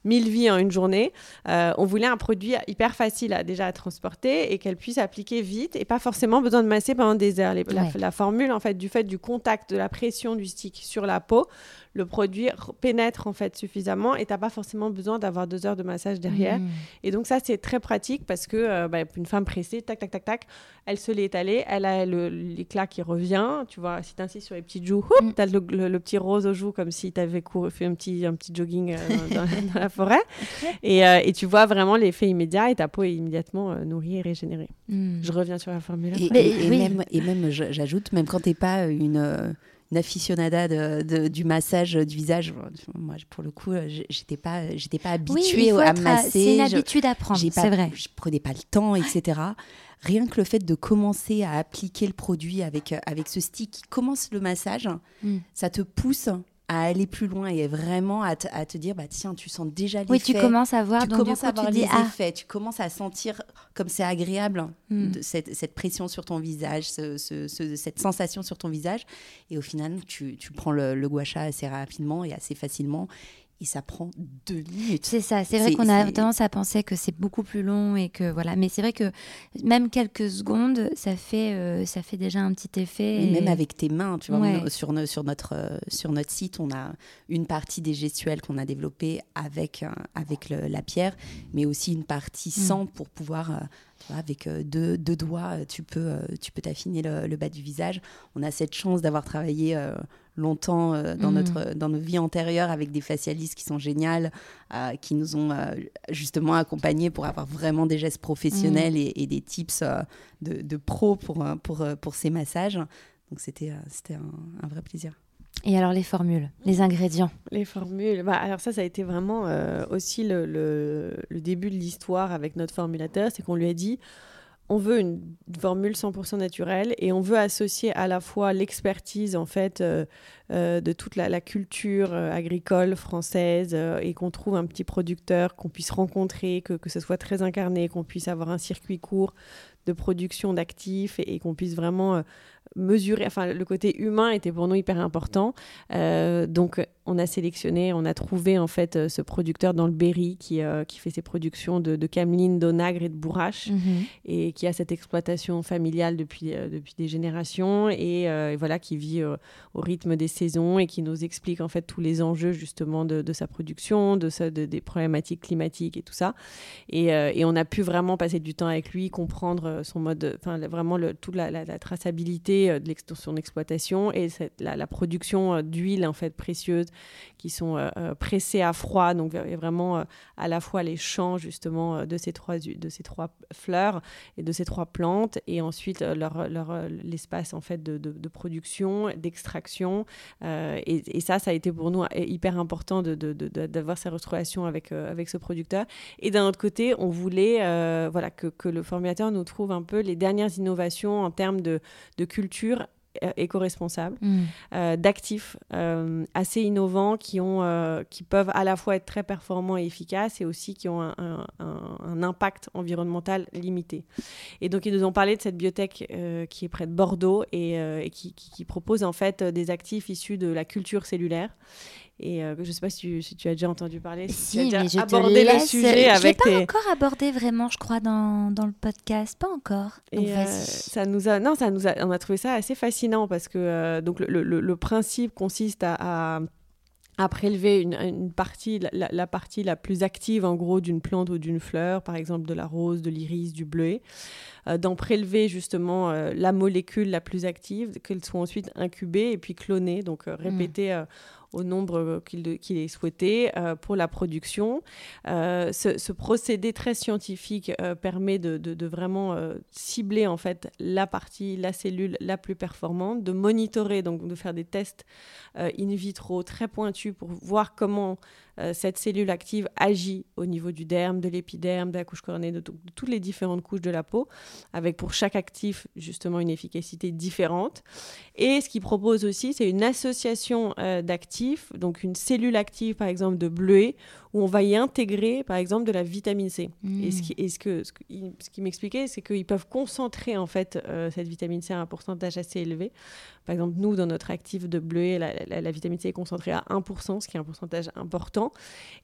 B: 1000 vies en une journée. Euh, on voulait un produit hyper facile à, déjà à transporter et qu'elle puisse appliquer vite et pas forcément besoin de masser pendant des heures. la, formule, en fait, du fait du contact, de la pression du stick sur la peau, le produit pénètre en fait suffisamment et tu n'as pas forcément besoin d'avoir deux heures de massage derrière. Mmh. Et donc ça, c'est très pratique parce que euh, bah, une femme pressée, tac, tac, tac, tac, elle se l'est étalée, elle a l'éclat qui revient. Tu vois, si tu insistes sur les petites joues, mmh. tu as le, petit rose aux joues comme si tu avais fait un petit, un petit jogging euh, dans, la forêt. Et, euh, et, tu vois vraiment l'effet immédiat et ta peau est immédiatement euh, nourrie et régénérée. Hmm. Je reviens sur la formule.
C: Et, et, même, et même j'ajoute, même quand tu n'es pas une euh, une aficionada de, du massage du visage. Moi, pour le coup, j'étais pas, j'étais pas habituée à masser.
A: C'est une habitude à prendre, c'est vrai.
C: Je prenais pas le temps, etc. Rien que le fait de commencer à appliquer le produit avec, avec ce stick qui commence le massage, hmm. ça te pousse à aller plus loin et vraiment à, te dire bah tiens tu sens déjà l'effet
A: oui tu commences à voir
C: tu commences à voir les ah. effets tu commences à sentir comme c'est agréable hmm. cette, pression sur ton visage cette sensation sur ton visage et au final tu, prends le, le gua assez rapidement et assez facilement et ça prend deux minutes.
A: C'est ça, c'est vrai qu'on a tendance à penser que c'est beaucoup plus long et que voilà, mais c'est vrai que même quelques secondes, ça fait, euh, ça fait déjà un petit effet.
C: Et... Même avec tes mains, tu vois, sur, sur, notre, euh, sur notre site, on a une partie des gestuels qu'on a développé avec, euh, avec la pierre, mais aussi une partie mm. sans pour pouvoir avec deux, deux, doigts, tu peux tu peux t'affiner le, bas du visage. On a cette chance d'avoir travaillé longtemps euh, dans, mm. notre, dans nos vies antérieures avec des facialistes qui sont géniales, euh, qui nous ont euh, justement accompagnés pour avoir vraiment des gestes professionnels mm. et, des tips de, de pro pour, pour, pour ces massages. Donc c'était c'était un, vrai plaisir.
A: Et alors les formules, les ingrédients?
B: Les formules, bah, alors ça, ça a été vraiment aussi le, le, le, début de l'histoire avec notre formulateur, c'est qu'on lui a dit, on veut une formule 100% naturelle et on veut associer à la fois l'expertise en fait euh, euh, de toute la, culture euh, agricole française et qu'on trouve un petit producteur qu'on puisse rencontrer, que, que ce soit très incarné, qu'on puisse avoir un circuit court de production d'actifs et, qu'on puisse vraiment mesurer, enfin le côté humain était pour nous hyper important. Euh, donc on a sélectionné, on a trouvé en fait euh, ce producteur dans le Berry qui, euh, qui fait ses productions de, de cameline, d'onagre et de bourrache mhm. et qui a cette exploitation familiale depuis, depuis des générations et, voilà qui vit au rythme des saisons et qui nous explique en fait tous les enjeux justement de, de sa production, de, de, des problématiques climatiques et tout ça. Et, et, on a pu vraiment passer du temps avec lui, comprendre son mode, enfin vraiment le, toute la, la traçabilité qualité de son exploitation et la, production d'huiles en fait précieuses qui sont pressées à froid. Donc vraiment à la fois les champs justement de ces trois de ces trois fleurs et de ces trois plantes et ensuite leur, leur l'espace en fait de, de, production, d'extraction. Et, ça, ça a été pour nous hyper important d'avoir ces retrouvations avec avec ce producteur. Et d'un autre côté, on voulait voilà que, que le formateur nous trouve un peu les dernières innovations en termes de, de culture euh, éco-responsables, mm. euh, d'actifs euh, assez innovants qui, ont, qui peuvent à la fois être très performants et efficaces et aussi qui ont un, un, impact environnemental limité. Et donc ils nous ont parlé de cette biotech qui est près de Bordeaux et, et qui, qui, qui, propose en fait des actifs issus de la culture cellulaire et euh, je ne sais pas si tu, as déjà entendu parler,
A: si, tu as déjà abordé le sujet avec Je l'ai pas encore abordé vraiment, je crois, dans, dans le podcast, pas encore.
B: et euh, ça nous a, non, ça nous a, on a trouvé ça assez fascinant parce que euh, donc le, le, le, principe consiste à, à prélever une, une partie, la, la, partie la plus active en gros d'une plante ou d'une fleur, par exemple de la rose, de l'iris, du bleuet, d'en prélever justement la molécule la plus active, qu'elle soit ensuite incubée et puis clonée, donc répétée mm au nombre qu'il est souhaité euh, pour la production. Euh, ce, procédé très scientifique euh, permet de, de, vraiment cibler en fait la partie, la cellule la plus performante, de monitorer, donc de faire des tests in vitro très pointus pour voir comment euh, cette cellule active agit au niveau du derme, de l'épiderme, de la couche cornée, de, toutes les différentes couches de la peau, avec pour chaque actif justement une efficacité différente. Et ce qu'il propose aussi, c'est une association euh, d'actifs, donc une cellule active par exemple de bleuet, où on va y intégrer par exemple de la vitamine C. Et ce qui, ce que, ce, qui m'expliquait, c'est qu'ils peuvent concentrer en fait euh, cette vitamine C à un pourcentage assez élevé. Par exemple, nous, dans notre actif de bleuet, la, la vitamine C est concentrée à 1%, ce qui est un pourcentage important.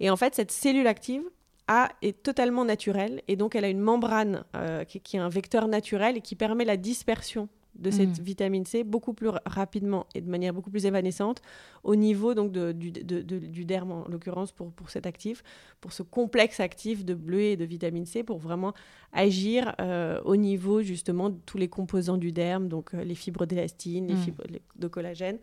B: Et en fait, cette cellule active a, est totalement naturelle et donc elle a une membrane euh, qui, est un vecteur naturel et qui permet la dispersion de cette mm. vitamine C beaucoup plus rapidement et de manière beaucoup plus évanescente au niveau donc du, du, derme en l'occurrence pour, pour cet actif, pour ce complexe actif de bleu et de vitamine C pour vraiment agir euh, au niveau justement de tous les composants du derme, donc euh, les fibres d'élastine, les mm. fibres de collagène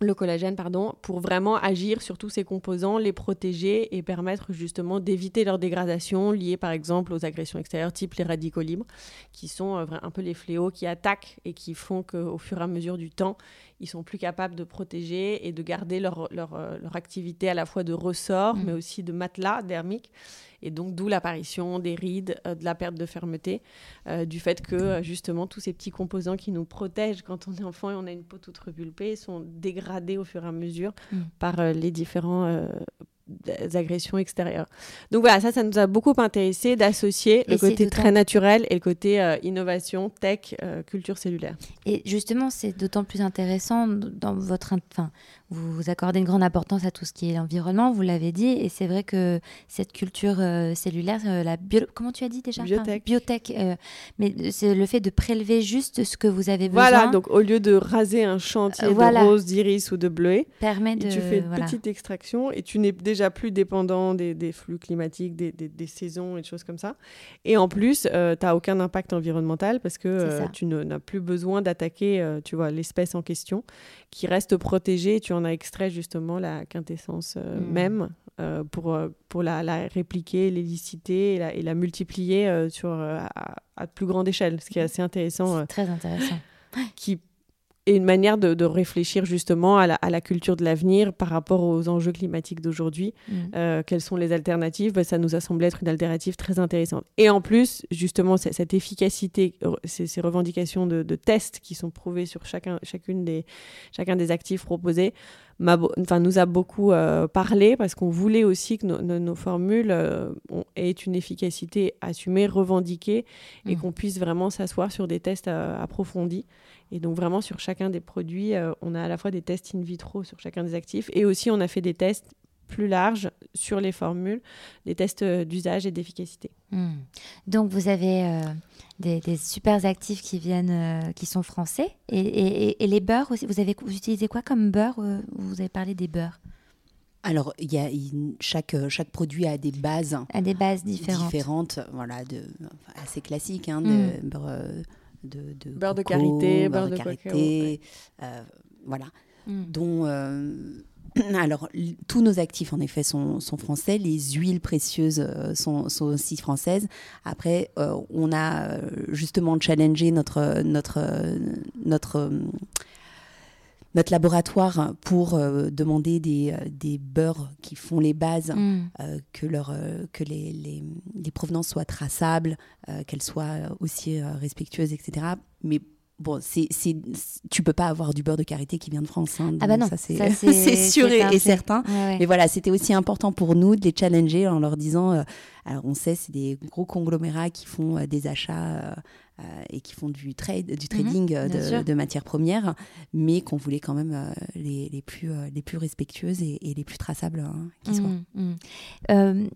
B: le collagène, pardon, pour vraiment agir sur tous ces composants, les protéger et permettre justement d'éviter leur dégradation liée par exemple aux agressions extérieures type les radicaux libres, qui sont euh, un peu les fléaux qui attaquent et qui font qu'au fur et à mesure du temps, ils sont plus capables de protéger et de garder leur, leur, euh, leur activité à la fois de ressort, mmh. mais aussi de matelas dermique et donc d'où l'apparition des rides, euh, de la perte de fermeté, euh, du fait que justement tous ces petits composants qui nous protègent quand on est enfant et on a une peau toute repulpée sont dégradés au fur et à mesure mm. par les différents agressions extérieures. Donc voilà, ça, ça nous a beaucoup intéressé d'associer le côté très naturel et le côté innovation, tech, culture cellulaire.
A: Et justement, c'est d'autant plus intéressant dans votre, enfin, vous, accordez une grande importance à tout ce qui est l'environnement, vous l'avez dit, et c'est vrai que cette culture euh, cellulaire, euh, la bio, comment tu as dit déjà?
B: Biotech.
A: biotech, euh, mais c'est le fait de prélever juste ce que vous avez besoin.
B: Voilà, donc au lieu de raser un chantier de rose, d'iris ou de bleuet,
A: permet de,
B: tu fais une petite extraction et tu n'es déjà plus dépendant des, des flux climatiques, des, des, des, saisons et des choses comme ça. Et en plus, tu n'as aucun impact environnemental parce que tu n'as plus besoin d'attaquer, tu vois, l'espèce en question qui reste protégée. Tu en on a extrait justement la quintessence euh, mm. même euh, pour, euh, pour la, répliquer, l'éliciter et la, multiplier sur, à, à, plus grande échelle, ce qui est assez intéressant.
A: très intéressant.
B: qui et une manière de, réfléchir justement à la, culture de l'avenir par rapport aux enjeux climatiques d'aujourd'hui. Mm. Euh, quelles sont les alternatives? Bah, Ça nous a semblé être une alternative très intéressante. Et en plus, justement, cette efficacité, ces, revendications de, tests qui sont prouvées sur chacun, chacune des, chacun des actifs proposés, enfin, nous a beaucoup euh, parlé parce qu'on voulait aussi que nos formules euh, aient une efficacité assumée, revendiquée et mm. qu'on puisse vraiment s'asseoir sur des tests approfondis. Et donc vraiment sur chacun des produits, euh, on a à la fois des tests in vitro sur chacun des actifs et aussi on a fait des tests plus larges sur les formules, des tests euh, d'usage et d'efficacité.
A: Hmm. Donc vous avez euh, des, super actifs qui viennent, qui sont français et, et, les beurres aussi. Vous avez vous utilisez quoi comme beurre Vous avez parlé des beurres?
C: Alors, il y a chaque, chaque produit a des bases,
A: a des bases différentes,
C: différentes voilà, de, assez classiques, hein, de hmm. beurre de, de
B: Beurre de karité,
C: beurre
B: beurre
C: de karité,
B: ouais.
C: voilà,
A: Mm.
C: dont alors tous nos actifs en effet sont, sont français, les huiles précieuses euh, sont, sont aussi françaises. Après, euh, on a euh, justement challengé notre notre notre notre laboratoire pour euh, demander des, euh, des beurres qui font les bases
A: Mm.
C: euh, que, leur, euh, que les, les, les provenances soient traçables, qu'elles soient aussi respectueuses, etc. Mais bon, c'est, c'est, tu peux pas avoir du beurre de karité qui vient de France. hein,
A: Ah bah non,
C: ça, c'est,
A: ça, c'est-
C: c'est sûr et, certain.
A: Ouais, ouais.
C: Mais voilà, c'était aussi important pour nous de les challenger en leur disant, euh, alors on sait, c'est des gros conglomérats qui font euh, des achats et qui font du trade, du trading euh,
A: Mhm, bien sûr.
C: de, de matières premières, mais qu'on voulait quand même euh, les, les plus euh, les plus respectueuses et, et les plus traçables hein, qui soient.
A: Mm. Euh,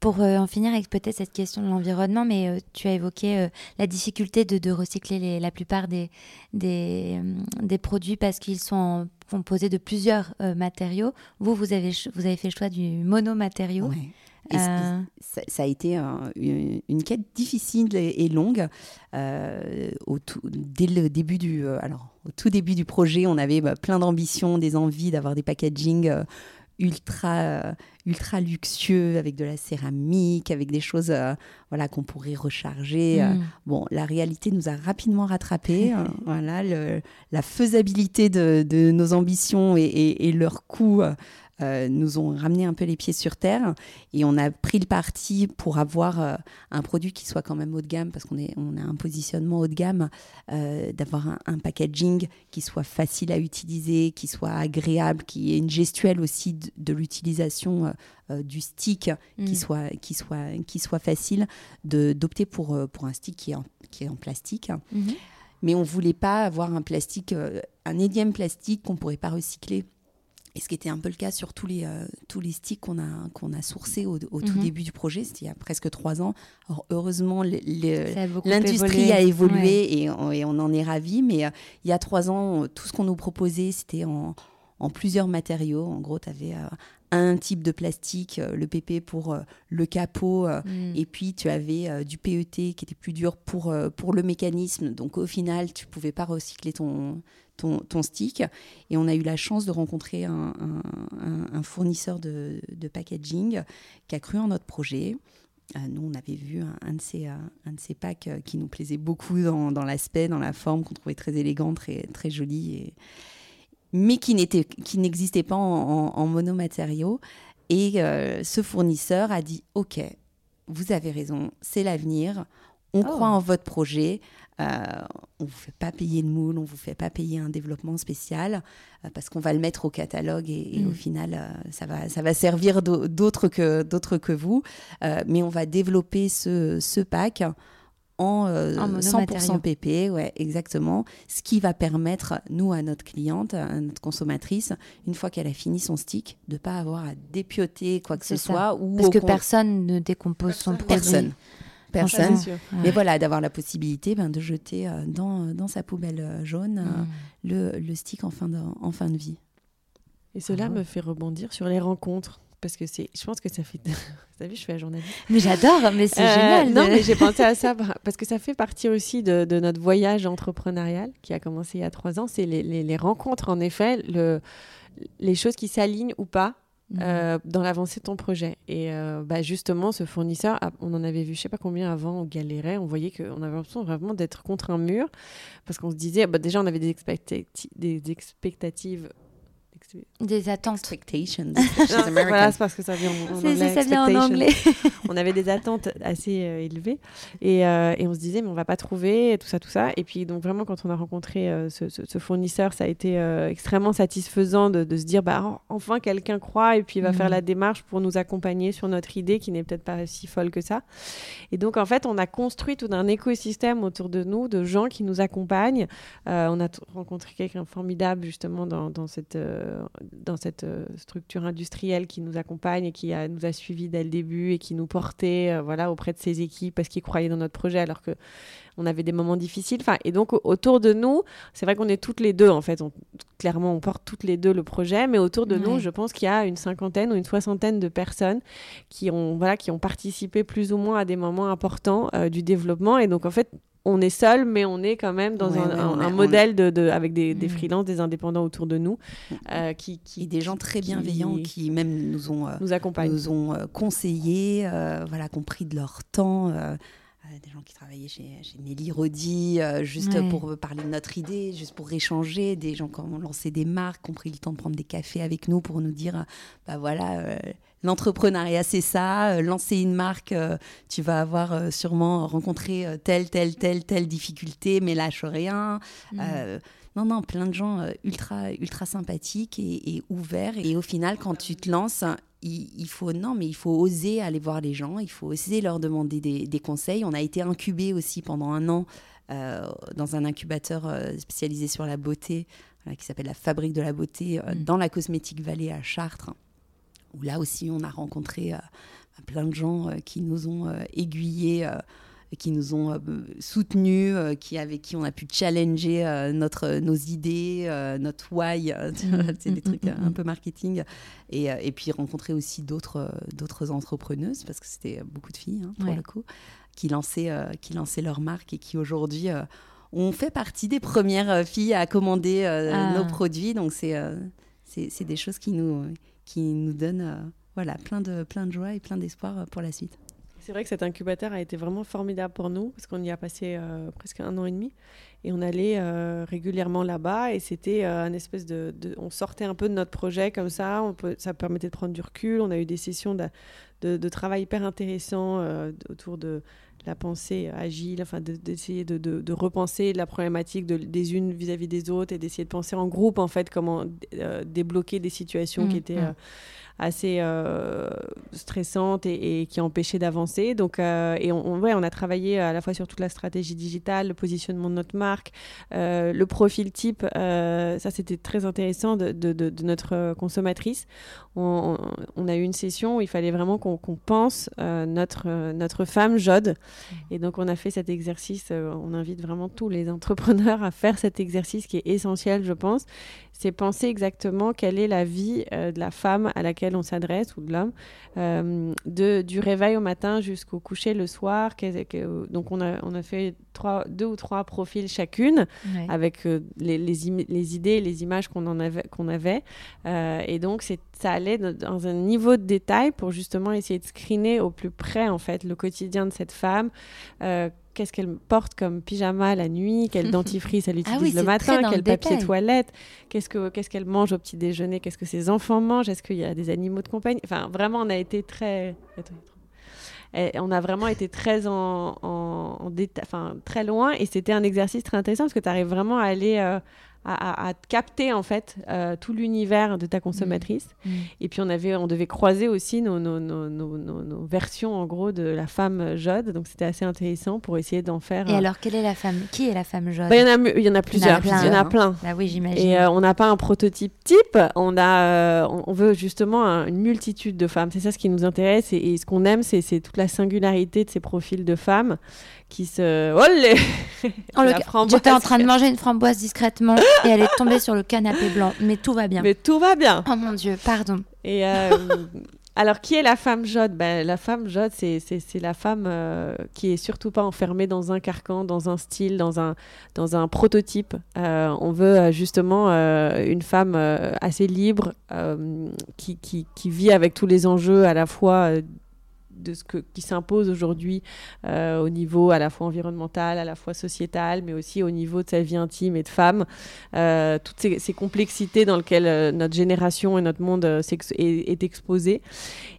A: pour euh, en finir avec peut-être cette question de l'environnement, mais euh, tu as évoqué euh, la difficulté de, de recycler les- la plupart des, des, euh, des produits parce qu'ils sont en- composés de plusieurs euh, matériaux. Vous, vous avez, ch- vous avez fait le choix du monomatériau.
C: Ouais. Et
A: Euh,
C: ça, ça a été un- une, une quête difficile et, et longue. Euh, au tout, dès le début du, euh, alors, au tout début du projet, on avait bah, plein d'ambitions, des envies d'avoir des packaging euh, ultra, ultra luxueux avec de la céramique, avec des choses euh, voilà, qu'on pourrait recharger. euh.
A: mm.
C: Bon, la réalité nous a rapidement rattrapés. hein. voilà, le- la faisabilité de, de nos ambitions et, et- et leur coût euh, nous ont ramené un peu les pieds sur terre. Et on a pris le parti pour avoir euh, un produit qui soit quand même haut de gamme, parce qu'on est, on a un positionnement haut de gamme, euh, d'avoir un, un packaging qui soit facile à utiliser, qui soit agréable, qui ait une gestuelle aussi de, de l'utilisation du stick qui
A: Mm.
C: soit qui soit qui soit facile de d'opter pour pour un stick qui est en, qui est en plastique
A: Mhm.
C: mais on voulait pas avoir un plastique euh, un énième plastique qu'on pourrait pas recycler et ce qui était un peu le cas sur tous les euh, tous les sticks qu'on a qu'on a sourcés au, au tout
A: Mhm.
C: début du projet c'était il y a presque trois ans Alors, heureusement
A: a
C: L'industrie a évolué
A: Ouais.
C: et, on, et on en est ravis, mais euh, il y a trois ans, euh, tout ce qu'on nous proposait, c'était en, en plusieurs matériaux. En gros, tu avais un type de plastique, euh, le PP pour euh, le capot, euh,
A: Mm.
C: et puis tu avais du PET qui était plus dur pour, pour le mécanisme. Donc au final, tu pouvais pas recycler ton, ton, ton stick. Et on a eu la chance de rencontrer un, un- un- un fournisseur de, de packaging qui a cru en notre projet. Euh, nous, on avait vu un, un de ces, un de ces packs qui nous plaisait beaucoup dans, dans l'aspect, dans la forme, qu'on trouvait très élégant, très, très joli, et... mais qui n'était- qui n'existait pas en, en- en monomatériaux. Et euh, ce fournisseur a dit, OK, vous avez raison, c'est l'avenir, on
A: Oh.
C: croit en votre projet, euh, on ne vous fait pas payer de moule, on ne vous fait pas payer un développement spécial, euh, parce qu'on va le mettre au catalogue et, et
A: Mm.
C: au final, ça, va, ça va servir d'au- d'autres que, d'autres que vous. Mais on va développer ce, ce pack en, euh,
A: En
C: 100%
A: monomatériaux.
C: PP, ouais, exactement. Ce qui va permettre, nous, à notre cliente, à notre consommatrice, une fois qu'elle a fini son stick, de pas avoir à dépioter quoi que ce
A: ça.
C: soit. Ou
A: Parce que
C: con-
A: personne ne décompose son produit.
C: Personne. Personne.
A: Ouais.
C: Mais voilà, d'avoir la possibilité ben, de jeter euh, dans, dans sa poubelle euh, jaune euh,
A: Mm.
C: le, le stick en fin de, en fin de vie.
B: Et cela
C: Ah.
B: me fait rebondir sur les rencontres. Parce que c'est, je pense que ça fait. T'as vu, je fais la journaliste.
A: Mais j'adore, mais c'est
B: Euh,
A: génial.
B: Non, mais j'ai pensé à ça par- parce que ça fait partie aussi de, de notre voyage entrepreneurial qui a commencé il y a trois ans. C'est les, les- les rencontres, en effet, le, les choses qui s'alignent ou pas
A: Mm.
B: euh, dans l'avancée de ton projet. Et euh, bah, justement, ce fournisseur, ah, on en avait vu je sais pas combien avant, on galérait, on voyait qu'on avait l'impression vraiment d'être contre un mur parce qu'on se disait, bah, déjà, on avait des, expectati- des expectatives.
A: Des attentes.
C: Expectations.
B: Non, voilà, c'est parce que ça vient en, anglais.
A: ça vient en anglais.
B: on avait des attentes assez euh, élevées et, euh, et on se disait mais on va pas trouver tout ça tout ça et puis donc vraiment quand on a rencontré euh, ce, ce- ce fournisseur ça a été euh, extrêmement satisfaisant de, de se dire bah en- enfin quelqu'un croit et puis il va faire la démarche pour nous accompagner sur notre idée qui n'est peut-être pas si folle que ça et donc en fait on a construit tout un écosystème autour de nous de gens qui nous accompagnent Euh, on a rencontré quelqu'un formidable justement dans, dans cette euh, dans cette euh, structure industrielle qui nous accompagne et qui a, nous a suivis dès le début et qui nous portait euh, voilà, auprès de ses équipes parce qu'ils croyaient dans notre projet alors que on avait des moments difficiles. Enfin, et donc, au- autour de nous, c'est vrai qu'on est toutes les deux, en fait. On- clairement, on porte toutes les deux le projet, mais autour de nous, je pense qu'il y a une cinquantaine ou une soixantaine de personnes qui ont, voilà, qui ont participé plus ou moins à des moments importants euh, du développement. Et donc, en fait, on est seul, mais on est quand même dans
C: Ouais,
B: un,
C: ouais,
B: modèle de, de- avec des, des
A: Mm.
B: freelances, des indépendants autour de nous euh, qui,
C: Et
B: qui
C: des gens très bienveillants qui même nous ont, euh,
B: nous accompagnent.
C: nous ont euh, conseillé, euh, voilà, compris de leur temps. euh, des gens qui travaillaient chez, chez Nelly Rodi, euh, juste
A: Ouais.
C: pour parler de notre idée, juste pour échanger. Des gens qui ont lancé des marques, qui ont pris le temps de prendre des cafés avec nous pour nous dire, bah voilà, euh, l'entrepreneuriat c'est ça, euh, lancer une marque, euh, tu vas avoir euh, sûrement rencontré telle, telle, telle, telle difficulté, mais lâche rien.
A: Mm.
C: Euh, non, non, plein de gens ultra, ultra sympathiques et, et ouverts. Et au final, quand tu te lances, il, faut non, mais il faut oser aller voir les gens. Il faut oser leur demander des, des conseils. On a été incubé aussi pendant un an euh, dans un incubateur spécialisé sur la beauté, voilà, qui s'appelle la Fabrique de la beauté, euh,
A: Mm.
C: dans la Cosmétique Vallée à Chartres. Où là aussi, on a rencontré euh, plein de gens euh, qui nous ont euh, aiguillés. qui nous ont soutenus, qui, avec qui on a pu challenger notre, nos idées, notre why, c'est des
A: mhm,
C: trucs euh,
A: mhm.
C: un peu marketing. Et, et puis rencontrer aussi d'autres d'autres entrepreneuses, parce que c'était beaucoup de filles, hein, pour
A: Ouais.
C: le coup, qui lançaient, qui lançaient leur marque et qui aujourd'hui ont fait partie des premières filles à commander
A: Ah.
C: nos produits. Donc c'est des choses qui nous, qui nous donnent euh, voilà, plein, de, plein de joie et plein d'espoir euh, pour la suite.
B: C'est vrai que cet incubateur a été vraiment formidable pour nous parce qu'on y a passé euh, presque un an et demi et on allait régulièrement là-bas et c'était euh, un espèce de, on sortait un peu de notre projet comme ça, ça permettait de prendre du recul. On a eu des sessions de, travail hyper intéressants d- autour de la pensée agile, enfin de- d'essayer de, de- de repenser la problématique de- des unes vis-à-vis des autres et d'essayer de penser en groupe en fait comment euh, débloquer des situations qui
A: Mm,
B: étaient
A: mm.
B: Euh, assez euh, stressantes et, et qui empêchaient d'avancer. Donc, euh, et on, on- on a travaillé à la fois sur toute la stratégie digitale, le positionnement de notre marque, euh, le profil type. euh, ça, c'était très intéressant de, notre euh, consommatrice. On, a eu une session où il fallait vraiment qu'on pense euh, notre, euh, notre femme Jode. Et donc, on a fait cet exercice. euh, on invite vraiment tous les entrepreneurs à faire cet exercice qui est essentiel, je pense. C'est penser exactement quelle est la vie euh, de la femme à laquelle on s'adresse ou de l'homme, euh, de, du réveil au matin jusqu'au coucher le soir. que- donc, on a, on a fait trois, deux ou trois profils chacune
A: Ouais.
B: avec euh, les, les, imi- les idées, les images qu'on en avait, qu'on avait. Et donc, c'est, ça allait dans- dans un niveau de détail pour justement essayer de screener au plus près, en fait, le quotidien de cette femme. Qu'est-ce qu'elle porte comme pyjama la nuit Quel dentifrice elle utilise
A: Ah oui,
B: le matin
A: le
B: Quel papier
A: détail.
B: toilette Qu'est-ce que qu'est-ce qu'elle mange au petit déjeuner Qu'est-ce que ses enfants mangent Est-ce qu'il y a des animaux de compagnie? Enfin, vraiment, on a été très... Attends, et on a vraiment été très en, en, en déta- enfin, très loin et c'était un exercice très intéressant parce que tu arrives vraiment à aller euh, à, à- à capter en fait euh, tout l'univers de ta consommatrice.
A: Mm.
B: et puis on avait on devait croiser aussi nos, nos, nos, versions en gros de la femme Jode. Donc c'était assez intéressant pour essayer d'en faire
A: Et
B: euh,
A: alors, quelle est la femme Qui est la femme
B: bah, il y en a mu- il y en a plusieurs. il y en a
C: plein.
B: plein.
A: Bah oui, j'imagine.
B: et euh, on n'a pas un prototype type, on a, on- on veut justement un- une multitude de femmes. C'est ça ce qui nous intéresse. Et, et ce qu'on aime, c'est c'est toute la singularité de ces profils de femmes qui se. Oh framboise.
A: J'étais en train de manger une framboise discrètement et elle est tombée sur le canapé blanc. Mais tout va bien.
B: Mais tout va bien.
A: Oh mon Dieu, pardon.
B: Et euh, alors, qui est la femme Jode ben, La femme Jode, c'est la femme euh, qui est surtout pas enfermée dans un carcan, dans un style, dans un, dans un prototype. Euh, on veut justement une femme assez libre, qui, qui, qui vit avec tous les enjeux à la fois. De ce qui s'impose aujourd'hui euh, au niveau à la fois environnemental, à la fois sociétal, mais aussi au niveau de sa vie intime et de femme. Euh, toutes ces, complexités dans lesquelles euh, notre génération et notre monde est, est exposé.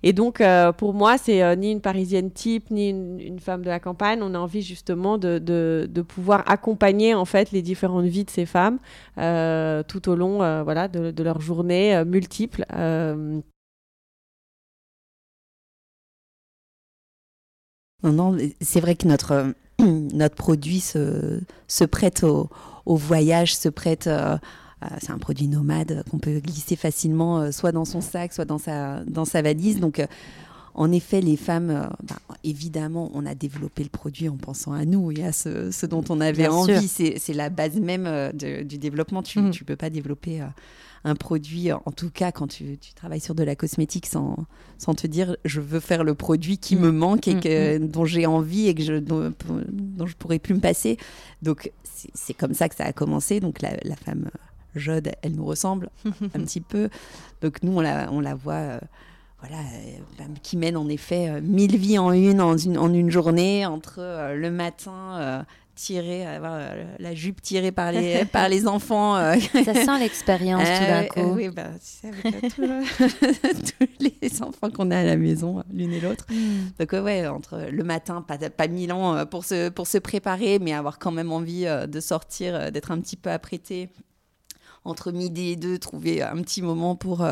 B: Et donc, pour moi, c'est ni une parisienne type, ni une, femme de la campagne. On a envie justement de, pouvoir accompagner en fait les différentes vies de ces femmes tout au long voilà, de, de leur journée euh,
C: Non, non, c'est vrai que notre, euh, notre produit se, se prête au, au voyage, se prête. euh, c'est un produit nomade qu'on peut glisser facilement, euh, soit dans son sac, soit dans sa, dans sa valise. Donc, euh, en effet, les femmes, bah, évidemment, on a développé le produit en pensant à nous et à ce, dont on avait envie. C'est la base même du développement. Tu ne mm. peux pas développer un produit, en tout cas quand tu, travailles sur de la cosmétique, sans, sans te dire je veux faire le produit qui mm. me manque et mm, que, dont j'ai envie et que je, dont, je pourrais plus me passer. Donc c'est comme ça que ça a commencé. Donc la, femme Jode, elle nous ressemble un petit peu. Donc nous, on la, on la voit voilà, euh, qui mène en effet euh, mille vies en une en une, en une journée, entre euh, le matin tiré, la jupe tirée par les, par les enfants.
A: Ça sent l'expérience tout d'un coup.
C: oui, bah, tu sais, avec tous les enfants qu'on a à la maison, l'une et l'autre. Hmm. Donc ouais, entre le matin, pas, pas mille ans pour se, pour se préparer, mais avoir quand même envie de sortir, d'être un petit peu apprêté. Entre midi et deux, trouver un petit moment pour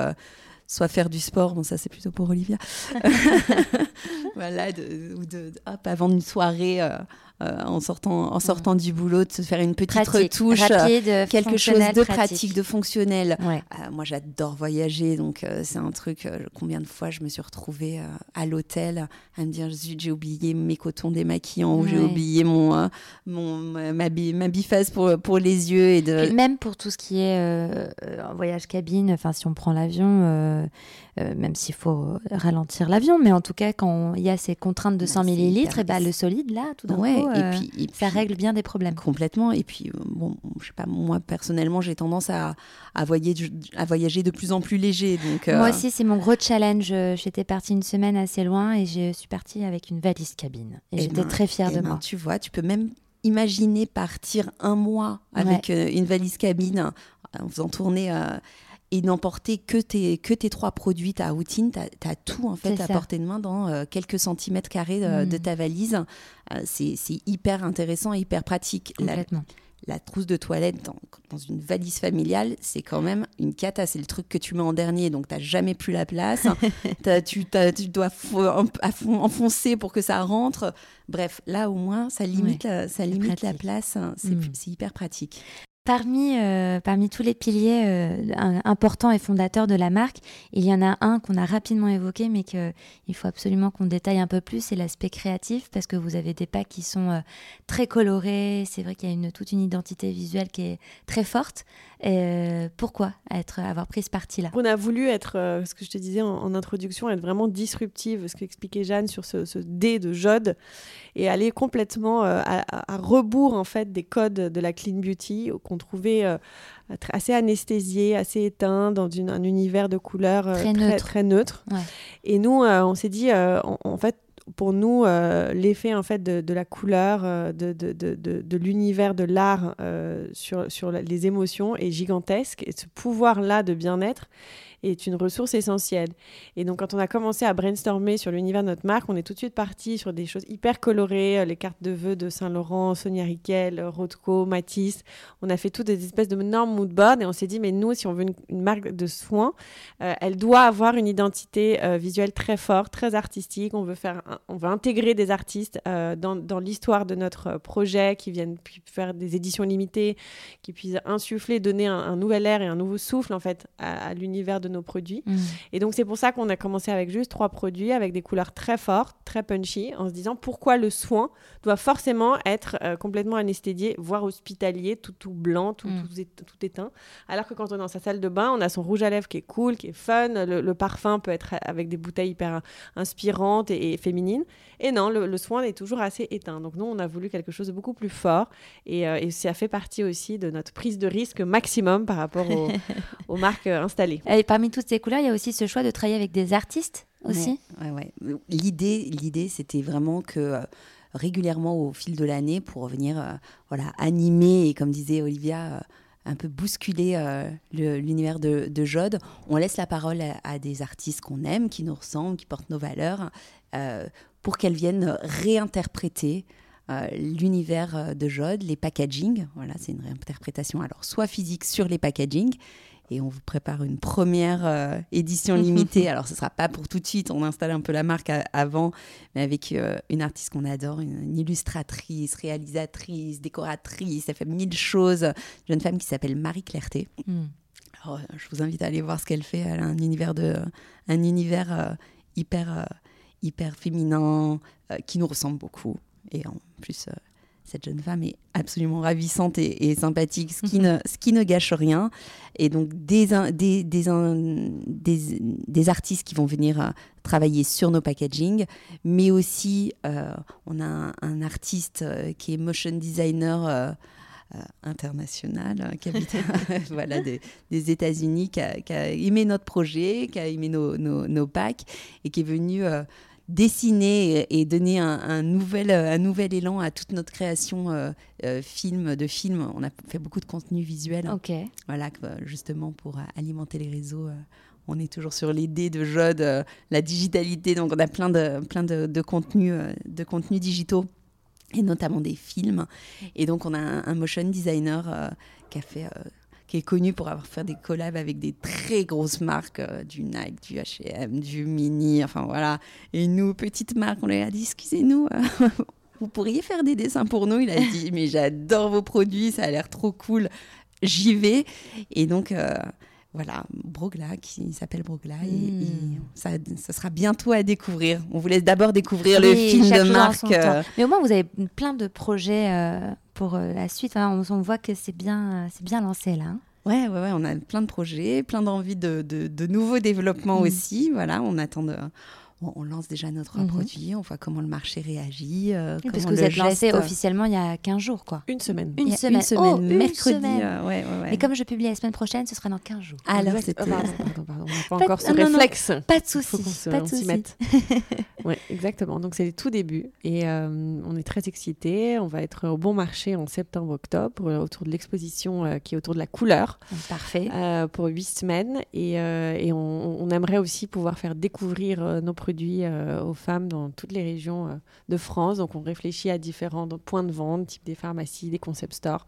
C: soit faire du sport, bon ça c'est plutôt pour Olivia, voilà, de, ou de, hop, avant une soirée, euh, euh, en sortant, en sortant du boulot, de se faire une petite retouche,
A: euh,
C: quelque chose de pratique, de fonctionnel. moi j'adore voyager, donc c'est un truc, combien de fois je me suis retrouvée à l'hôtel à me dire, j'ai oublié mes cotons démaquillants, ou j'ai oublié mon, mon, ma, ma biface pour, pour les yeux. Et de...
A: même pour tout ce qui est voyage cabine, enfin si on prend l'avion euh, même s'il faut ralentir l'avion, mais en tout cas, quand il y a ces contraintes de 100 bah, millilitres, et eh bah, le solide, là, tout d'un coup, et euh, puis, ça règle bien des problèmes.
C: Complètement. Et puis, euh, bon, je sais pas, moi, personnellement, j'ai tendance à, à, voyager, à voyager de plus en plus léger. Donc,
A: Moi aussi, c'est mon gros challenge. J'étais partie une semaine assez loin et je suis partie avec une valise cabine. Et, eh j'étais ben, très fière
C: eh
A: de
C: ben,
A: moi.
C: Tu vois, tu peux même imaginer partir un mois avec une valise cabine en faisant tourner et n'emporter que tes, que tes trois produits, ta routine, tu as, tout en fait à portée de main dans euh, quelques centimètres carrés de, mm. ta valise. Euh, c'est hyper intéressant et hyper pratique.
A: Complètement.
C: La, trousse de toilette dans, dans une valise familiale, c'est quand même une cata. C'est le truc que tu mets en dernier, donc tu n'as jamais plus la place. tu, tu, dois enfoncer pour que ça rentre. Bref, là au moins, ça limite, la, ça limite la place. C'est mm. hyper pratique.
A: Parmi, euh, parmi tous les piliers euh, importants et fondateurs de la marque, il y en a un qu'on a rapidement évoqué, mais qu'il faut absolument qu'on détaille un peu plus, c'est l'aspect créatif, parce que vous avez des packs qui sont euh, très colorés, c'est vrai qu'il y a une, toute une identité visuelle qui est très forte. pourquoi être, avoir pris ce parti-là?
B: On a voulu être, ce que je te disais en, introduction, être vraiment disruptive, ce qu'expliquait Jeanne sur ce, dé de Jode, et aller complètement à, à, rebours en fait des codes de la clean beauty qu'on trouvait euh, assez anesthésié, assez éteint, dans un univers de couleurs euh, très, très, neutre. Et nous, euh, on s'est dit, en, fait, pour nous, l'effet en fait de, la couleur, de, de, de l'univers de l'art sur, sur les émotions est gigantesque. Et ce pouvoir-là de bien-être est une ressource essentielle. Et donc, quand on a commencé à brainstormer sur l'univers de notre marque, on est tout de suite parti sur des choses hyper colorées, euh, les cartes de vœux de Saint-Laurent, Sonia Riquel, euh, Rothko, Matisse. On a fait toutes des espèces de normes mood board et on s'est dit, mais nous, si on veut une, marque de soins, euh, elle doit avoir une identité visuelle très forte, très artistique. On veut, faire on veut intégrer des artistes dans, dans l'histoire de notre projet qui viennent faire des éditions limitées, qui puissent insuffler, donner un, nouvel air et un nouveau souffle en fait à, l'univers de nos produits. Mm. Et donc, c'est pour ça qu'on a commencé avec juste trois produits, avec des couleurs très fortes, très punchy, en se disant pourquoi le soin doit forcément être euh, complètement anesthésié, voire hospitalier, tout, tout blanc, tout, mm. tout, éteint. Alors que quand on est dans sa salle de bain, on a son rouge à lèvres qui est cool, qui est fun, le, parfum peut être avec des bouteilles hyper inspirantes et, féminines. Et non, le, soin est toujours assez éteint. Donc, nous, on a voulu quelque chose de beaucoup plus fort. Et, euh, et ça fait partie aussi de notre prise de risque maximum par rapport aux, marques euh, installées.
A: Et parmi toutes ces couleurs, il y a aussi ce choix de travailler avec des artistes aussi.
C: Ouais, ouais, L'idée, l'idée, c'était vraiment que euh, régulièrement au fil de l'année, pour venir euh, voilà, animer et comme disait Olivia, euh, un peu bousculer l'univers de, de, Jode, on laisse la parole à, des artistes qu'on aime, qui nous ressemblent, qui portent nos valeurs, pour qu'elles viennent réinterpréter l'univers de Jode, les packaging. Voilà, c'est une réinterprétation alors soit physique sur les packaging et on vous prépare une première euh, édition limitée. Alors, ce ne sera pas pour tout de suite, on installe un peu la marque avant, mais avec euh, une artiste qu'on adore, une, illustratrice, réalisatrice, décoratrice, elle fait mille choses. Une jeune femme qui s'appelle Marie Clerté. Hmm. Alors, euh, je vous invite à aller voir ce qu'elle fait. Elle a un univers, de, un univers hyper hyper féminin, qui nous ressemble beaucoup. Et en plus, cette jeune femme est absolument ravissante et, sympathique, ce qui, ne, ce qui ne gâche rien. Et donc, des, des, des, des, artistes qui vont venir euh, travailler sur nos packaging, mais aussi, euh, on a un, artiste euh, qui est motion designer. international qui habite voilà, des, États-Unis, qui, a, aimé notre projet, qui a aimé nos, nos, nos packs et qui est venu dessiner et donner un, nouvel, un nouvel élan à toute notre création euh, euh, film, de film. On a fait beaucoup de contenu visuel.
A: Ok.
C: Voilà, justement pour alimenter les réseaux. Euh, on est toujours sur l'idée de Jode, la digitalité. Donc on a plein de, plein de, de contenus, de contenus digitaux et notamment des films. Et donc on a un, motion designer qui a fait qui est connu pour avoir fait des collabs avec des très grosses marques, euh, du Nike, du H&M, du Mini, enfin voilà. Et nous, petites marques, on lui a dit, excusez-nous, euh, vous pourriez faire des dessins pour nous? Il a dit, mais j'adore vos produits, ça a l'air trop cool, j'y vais. Et donc... Euh, voilà, Brogla, qui s'appelle Brogla, et, hmm. ça, ça, sera bientôt à découvrir. On vous laisse d'abord découvrir le film de marque.
A: Mais au moins, vous avez plein de projets pour euh, la suite. on, voit que c'est bien, c'est bien lancé là. Hein.
C: Ouais, ouais, ouais, on a plein de projets, plein d'envies de, de, nouveaux développements mm. aussi. Voilà, on attend de, on lance déjà notre mhm. produit, on voit comment le marché réagit.
A: Euh, parce que vous êtes lancé officiellement il y a 15 jours, quoi.
B: Une semaine.
A: Une, semaine. Une
C: semaine. Oh, mercredi. Semaine. Euh, ouais,
A: ouais, comme je publie la semaine prochaine, ce sera dans 15 jours.
C: Alors, c'est
B: oh, pardon, pardon, on n'a pas, encore ce réflexe.
A: pas de souci. Pas de souci.
B: ouais, exactement. Donc, c'est le tout début. Et euh, on est très excités. On va être au bon marché en septembre-octobre autour de l'exposition qui est autour de la couleur.
A: Parfait.
B: pour 8 semaines. Et, et on, on, aimerait aussi pouvoir faire découvrir nos produits euh, aux femmes dans toutes les régions euh, de France. Donc on réfléchit à différents points de vente, type des pharmacies, des concept stores,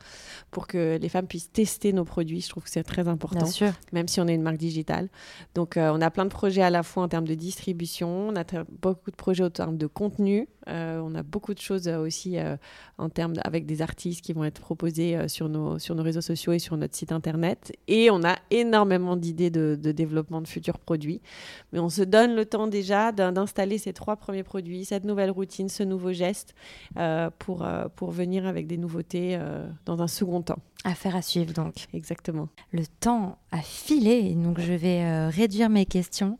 B: pour que les femmes puissent tester nos produits. Je trouve que c'est très important, même si on est une marque digitale. Donc euh, on a plein de projets à la fois en termes de distribution, on a beaucoup de projets en termes de contenu, on a beaucoup de choses aussi en termes avec des artistes qui vont être proposés sur, nos, sur nos réseaux sociaux et sur notre site internet. Et on a énormément d'idées de, de développement de futurs produits. Mais on se donne le temps déjà d'installer ces trois premiers produits, cette nouvelle routine, ce nouveau geste, euh, pour, euh, pour venir avec des nouveautés euh, dans un second temps.
A: Affaire à suivre donc.
B: Exactement.
A: Le temps a filé, donc je vais réduire mes questions.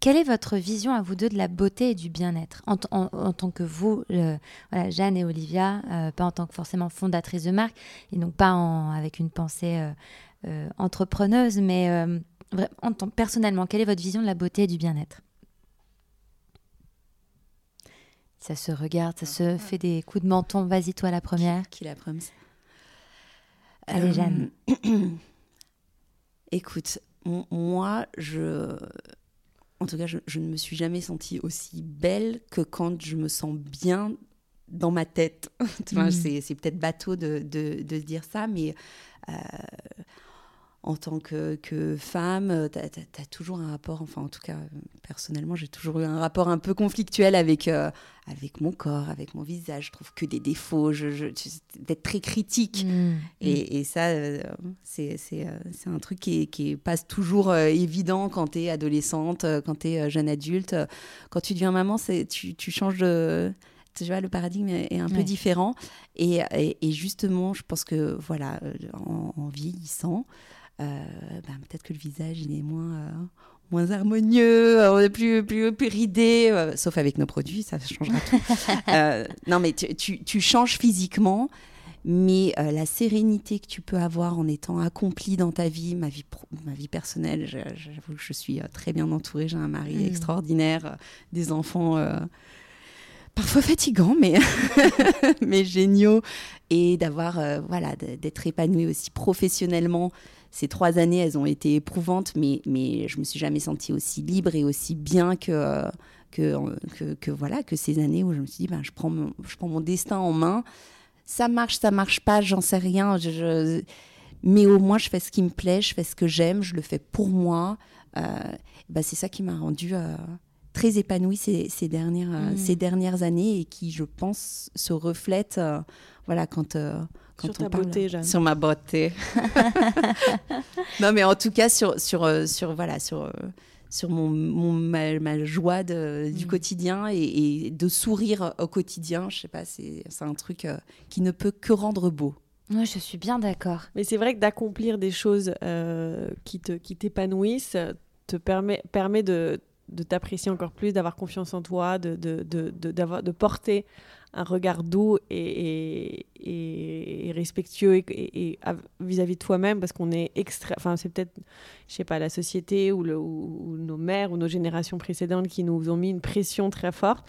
A: Quelle est votre vision à vous deux de la beauté et du bien-être en, en, tant que vous, voilà, Jeanne et Olivia, pas en tant que forcément fondatrice de marque, et donc pas en, avec une pensée entrepreneuse, mais en tant, personnellement, quelle est votre vision de la beauté et du bien-être? Ça se regarde, ça se ah. fait des coups de menton. Vas-y, toi, la première.
C: Qui, la première?
A: Allez, Jeanne.
C: Euh, écoute, moi, je. En tout cas, je, ne me suis jamais sentie aussi belle que quand je me sens bien dans ma tête. Mm. C'est peut-être bateau de, de, de, dire ça, mais euh, en tant que, femme, euh, tu as, toujours un rapport, enfin en tout cas personnellement, j'ai toujours eu un rapport un peu conflictuel avec, euh, avec mon corps, avec mon visage. Je trouve que des défauts, je, d'être très critique. Mmh. Et, ça, euh, c'est, un truc qui, qui passe toujours évident quand tu es adolescente, quand tu es jeune adulte. Quand tu deviens maman, tu, tu changes de tu vois, le paradigme est un peu différent. Et, justement, je pense que, voilà, en vieillissant, euh, ben, peut-être que le visage il est moins euh, moins harmonieux, on est plus, plus, plus ridé, euh, sauf avec nos produits, ça changera tout. non, mais tu, tu, changes physiquement, mais la sérénité que tu peux avoir en étant accompli dans ta vie, ma vie, ma vie personnelle, j'avoue que je suis très bien entourée, j'ai un mari mm. extraordinaire, des enfants parfois fatigants, mais, mais géniaux, et d'avoir, voilà, d'être épanouie aussi professionnellement ces trois années, elles ont été éprouvantes, mais, mais je me suis jamais sentie aussi libre et aussi bien que, que, que, voilà, que ces années où je me suis dit, ben, je, prends mon, je prends mon destin en main. Ça marche, ça marche pas, j'en sais rien. Je, Mais au moins, je fais ce qui me plaît, je fais ce que j'aime, je le fais pour moi. Euh, ben, c'est ça qui m'a rendue euh, très épanouie ces, ces dernières, euh, mmh. ces dernières années et qui, je pense, se reflète voilà, quand
B: sur ta beauté, Jeanne.
C: Sur ma beauté. non, mais en tout cas, sur, sur, euh, sur, voilà, sur, euh, sur mon, mon ma, ma, joie de, du mmh. quotidien et, et, de sourire au quotidien. Je sais pas, c'est un truc euh, qui ne peut que rendre beau.
A: Oui, je suis bien d'accord.
B: Mais c'est vrai que d'accomplir des choses euh, qui t'épanouissent te, te permet, permet de, de t'apprécier encore plus, d'avoir confiance en toi, de, de, de, de, porter un regard doux et, et, et respectueux et, vis-à-vis de toi-même parce qu'on est extra enfin c'est peut-être je sais pas la société ou, nos mères ou nos générations précédentes qui nous ont mis une pression très forte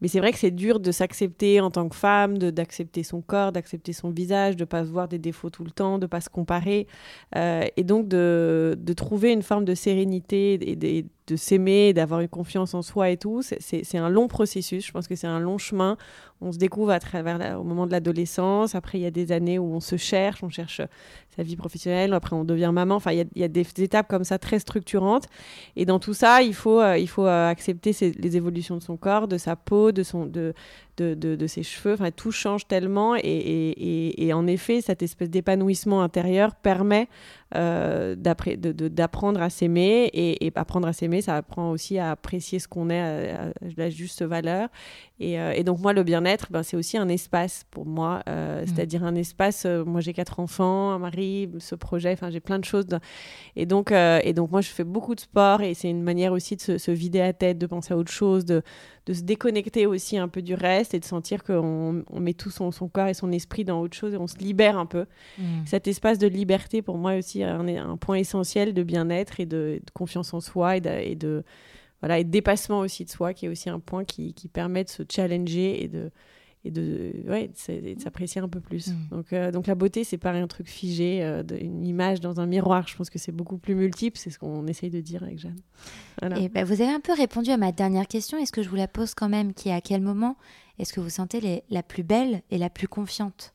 B: mais c'est vrai que c'est dur de s'accepter en tant que femme, d'accepter son corps, d'accepter son visage, de ne pas voir des défauts tout le temps, de ne pas se comparer. Euh, et donc de, de, trouver une forme de sérénité et de, de s'aimer, d'avoir une confiance en soi et tout. C'est un long processus. Je pense que c'est un long chemin. On se découvre à travers au moment de l'adolescence. Après, il y a des années où on se cherche, on cherche sa vie professionnelle. Après, on devient maman. Enfin, il y a, y a des, étapes comme ça très structurantes. Et dans tout ça, il faut, euh, il faut euh, accepter les évolutions de son corps, de sa peau, de, son, de, de, de, ses cheveux. Enfin, tout change tellement. Et, et, et en effet, cette espèce d'épanouissement intérieur permet euh, d'apprendre à s'aimer. Et, apprendre à s'aimer, ça apprend aussi à apprécier ce qu'on est à, la juste valeur. Euh, et, donc, moi, le bien-être, ben, c'est aussi un espace pour moi. Euh, mmh. C'est-à-dire un espace. moi, j'ai quatre enfants, un mari, ce projet. Enfin, j'ai plein de choses. Et, donc, et donc, moi, je fais beaucoup de sport. Et c'est une manière aussi de se, se, vider la tête, de penser à autre chose, de, de se déconnecter aussi un peu du reste et de sentir qu'on on met tout son, son, corps et son esprit dans autre chose et on se libère un peu. Mm. Cet espace de liberté, pour moi aussi, est un, un point essentiel de bien-être et de, confiance en soi et de, et de, voilà, et de dépassement aussi de soi, qui est aussi un point qui, qui permet de se challenger et de, et de, ouais, de s'apprécier un peu plus. Mm. Donc, euh, donc la beauté, c'est pas un truc figé, euh, une image dans un miroir. Je pense que c'est beaucoup plus multiple, c'est ce qu'on essaye de dire avec Jeanne.
A: Et ben, vous avez un peu répondu à ma dernière question. Est-ce que je vous la pose quand même? Qui est à quel moment? Est-ce que vous sentez les, la plus belle et la plus confiante?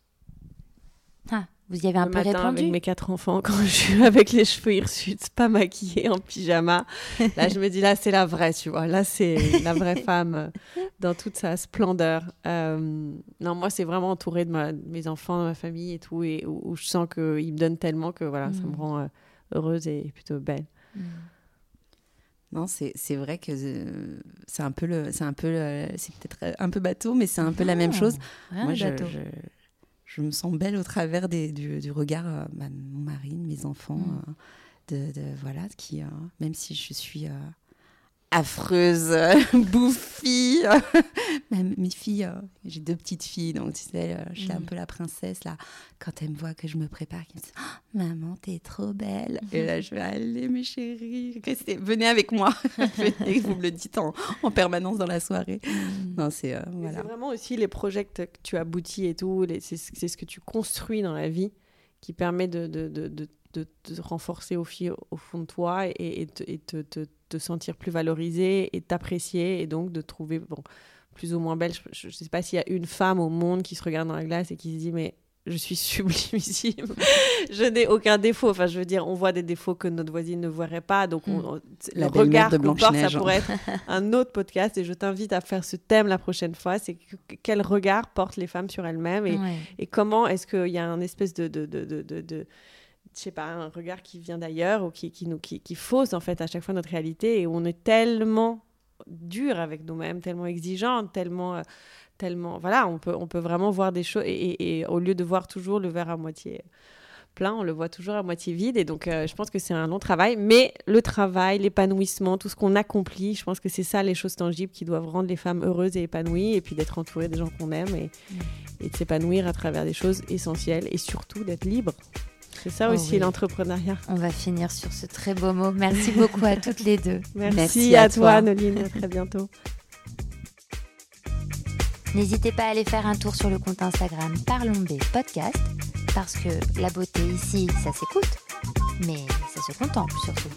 A: Ah, vous y avez un
B: le
A: peu
B: matin,
A: répondu
B: avec mes quatre enfants, quand je suis avec les cheveux hirsutes, pas maquillée, en pyjama. Là, je me dis, là, c'est la vraie, tu vois. Là, c'est la vraie femme euh, dans toute sa splendeur. Euh, non, moi, c'est vraiment entouré de, ma, mes enfants, de ma famille et tout, et où, je sens qu'ils me donnent tellement que voilà, ça me mm. rend euh, heureuse et plutôt belle. Mm.
C: Non, c'est vrai que c'est un peu le, c'est un peu, c'est peut-être un peu bateau, mais c'est un peu la même chose. Moi, je, je, je me sens belle au travers des, du, du, regard euh, bah, de mon mari, de mes enfants, mm. euh, de, de, voilà, qui, euh, même si je suis affreuse, bouffie. Même mes filles, euh, j'ai deux petites filles, donc tu sais, euh, je suis un mm. peu la princesse là. Quand elles me voient que je me prépare, elles me disent oh, Maman, t'es trop belle. Et là, je vais aller, mes chéris, restez, venez avec moi. venez, vous me le dites en, en permanence dans la soirée. Mm. Non, c'est euh, voilà.
B: vraiment aussi les projets que tu aboutis et tout, c'est ce que tu construis dans la vie qui permet de, de, de, de de te renforcer au, au, fond de toi et, et, et te, te, te, sentir plus valorisé et t'apprécier et donc de trouver bon, plus ou moins belle. Je ne sais pas s'il y a une femme au monde qui se regarde dans la glace et qui se dit mais je suis sublimissime, je n'ai aucun défaut. Enfin, je veux dire, on voit des défauts que notre voisine ne verrait pas. Donc, on, hmm. le regard qu'on porte, ça pourrait être un autre podcast. Et je t'invite à faire ce thème la prochaine fois. C'est quel regard portent les femmes sur elles-mêmes et, et comment est-ce qu'il y a un espèce de, de, de, de je sais pas, un regard qui vient d'ailleurs ou qui, qui, nous, qui, qui fausse en fait à chaque fois notre réalité et où on est tellement dur avec nous-mêmes, tellement exigeant, tellement, euh, tellement, voilà, on peut, on peut vraiment voir des choses et, et, au lieu de voir toujours le verre à moitié plein, on le voit toujours à moitié vide et donc euh, je pense que c'est un long travail, mais le travail, l'épanouissement, tout ce qu'on accomplit, je pense que c'est ça les choses tangibles qui doivent rendre les femmes heureuses et épanouies et puis d'être entourées des gens qu'on aime et, mm. et de s'épanouir à travers des choses essentielles et surtout d'être libre. C'est ça oh aussi l'entrepreneuriat.
A: On va finir sur ce très beau mot. Merci beaucoup à toutes les deux.
B: Merci, à, toi, Noline. À très bientôt.
A: N'hésitez pas à aller faire un tour sur le compte Instagram Parlons B Podcast parce que la beauté ici, ça s'écoute, mais ça se contemple surtout.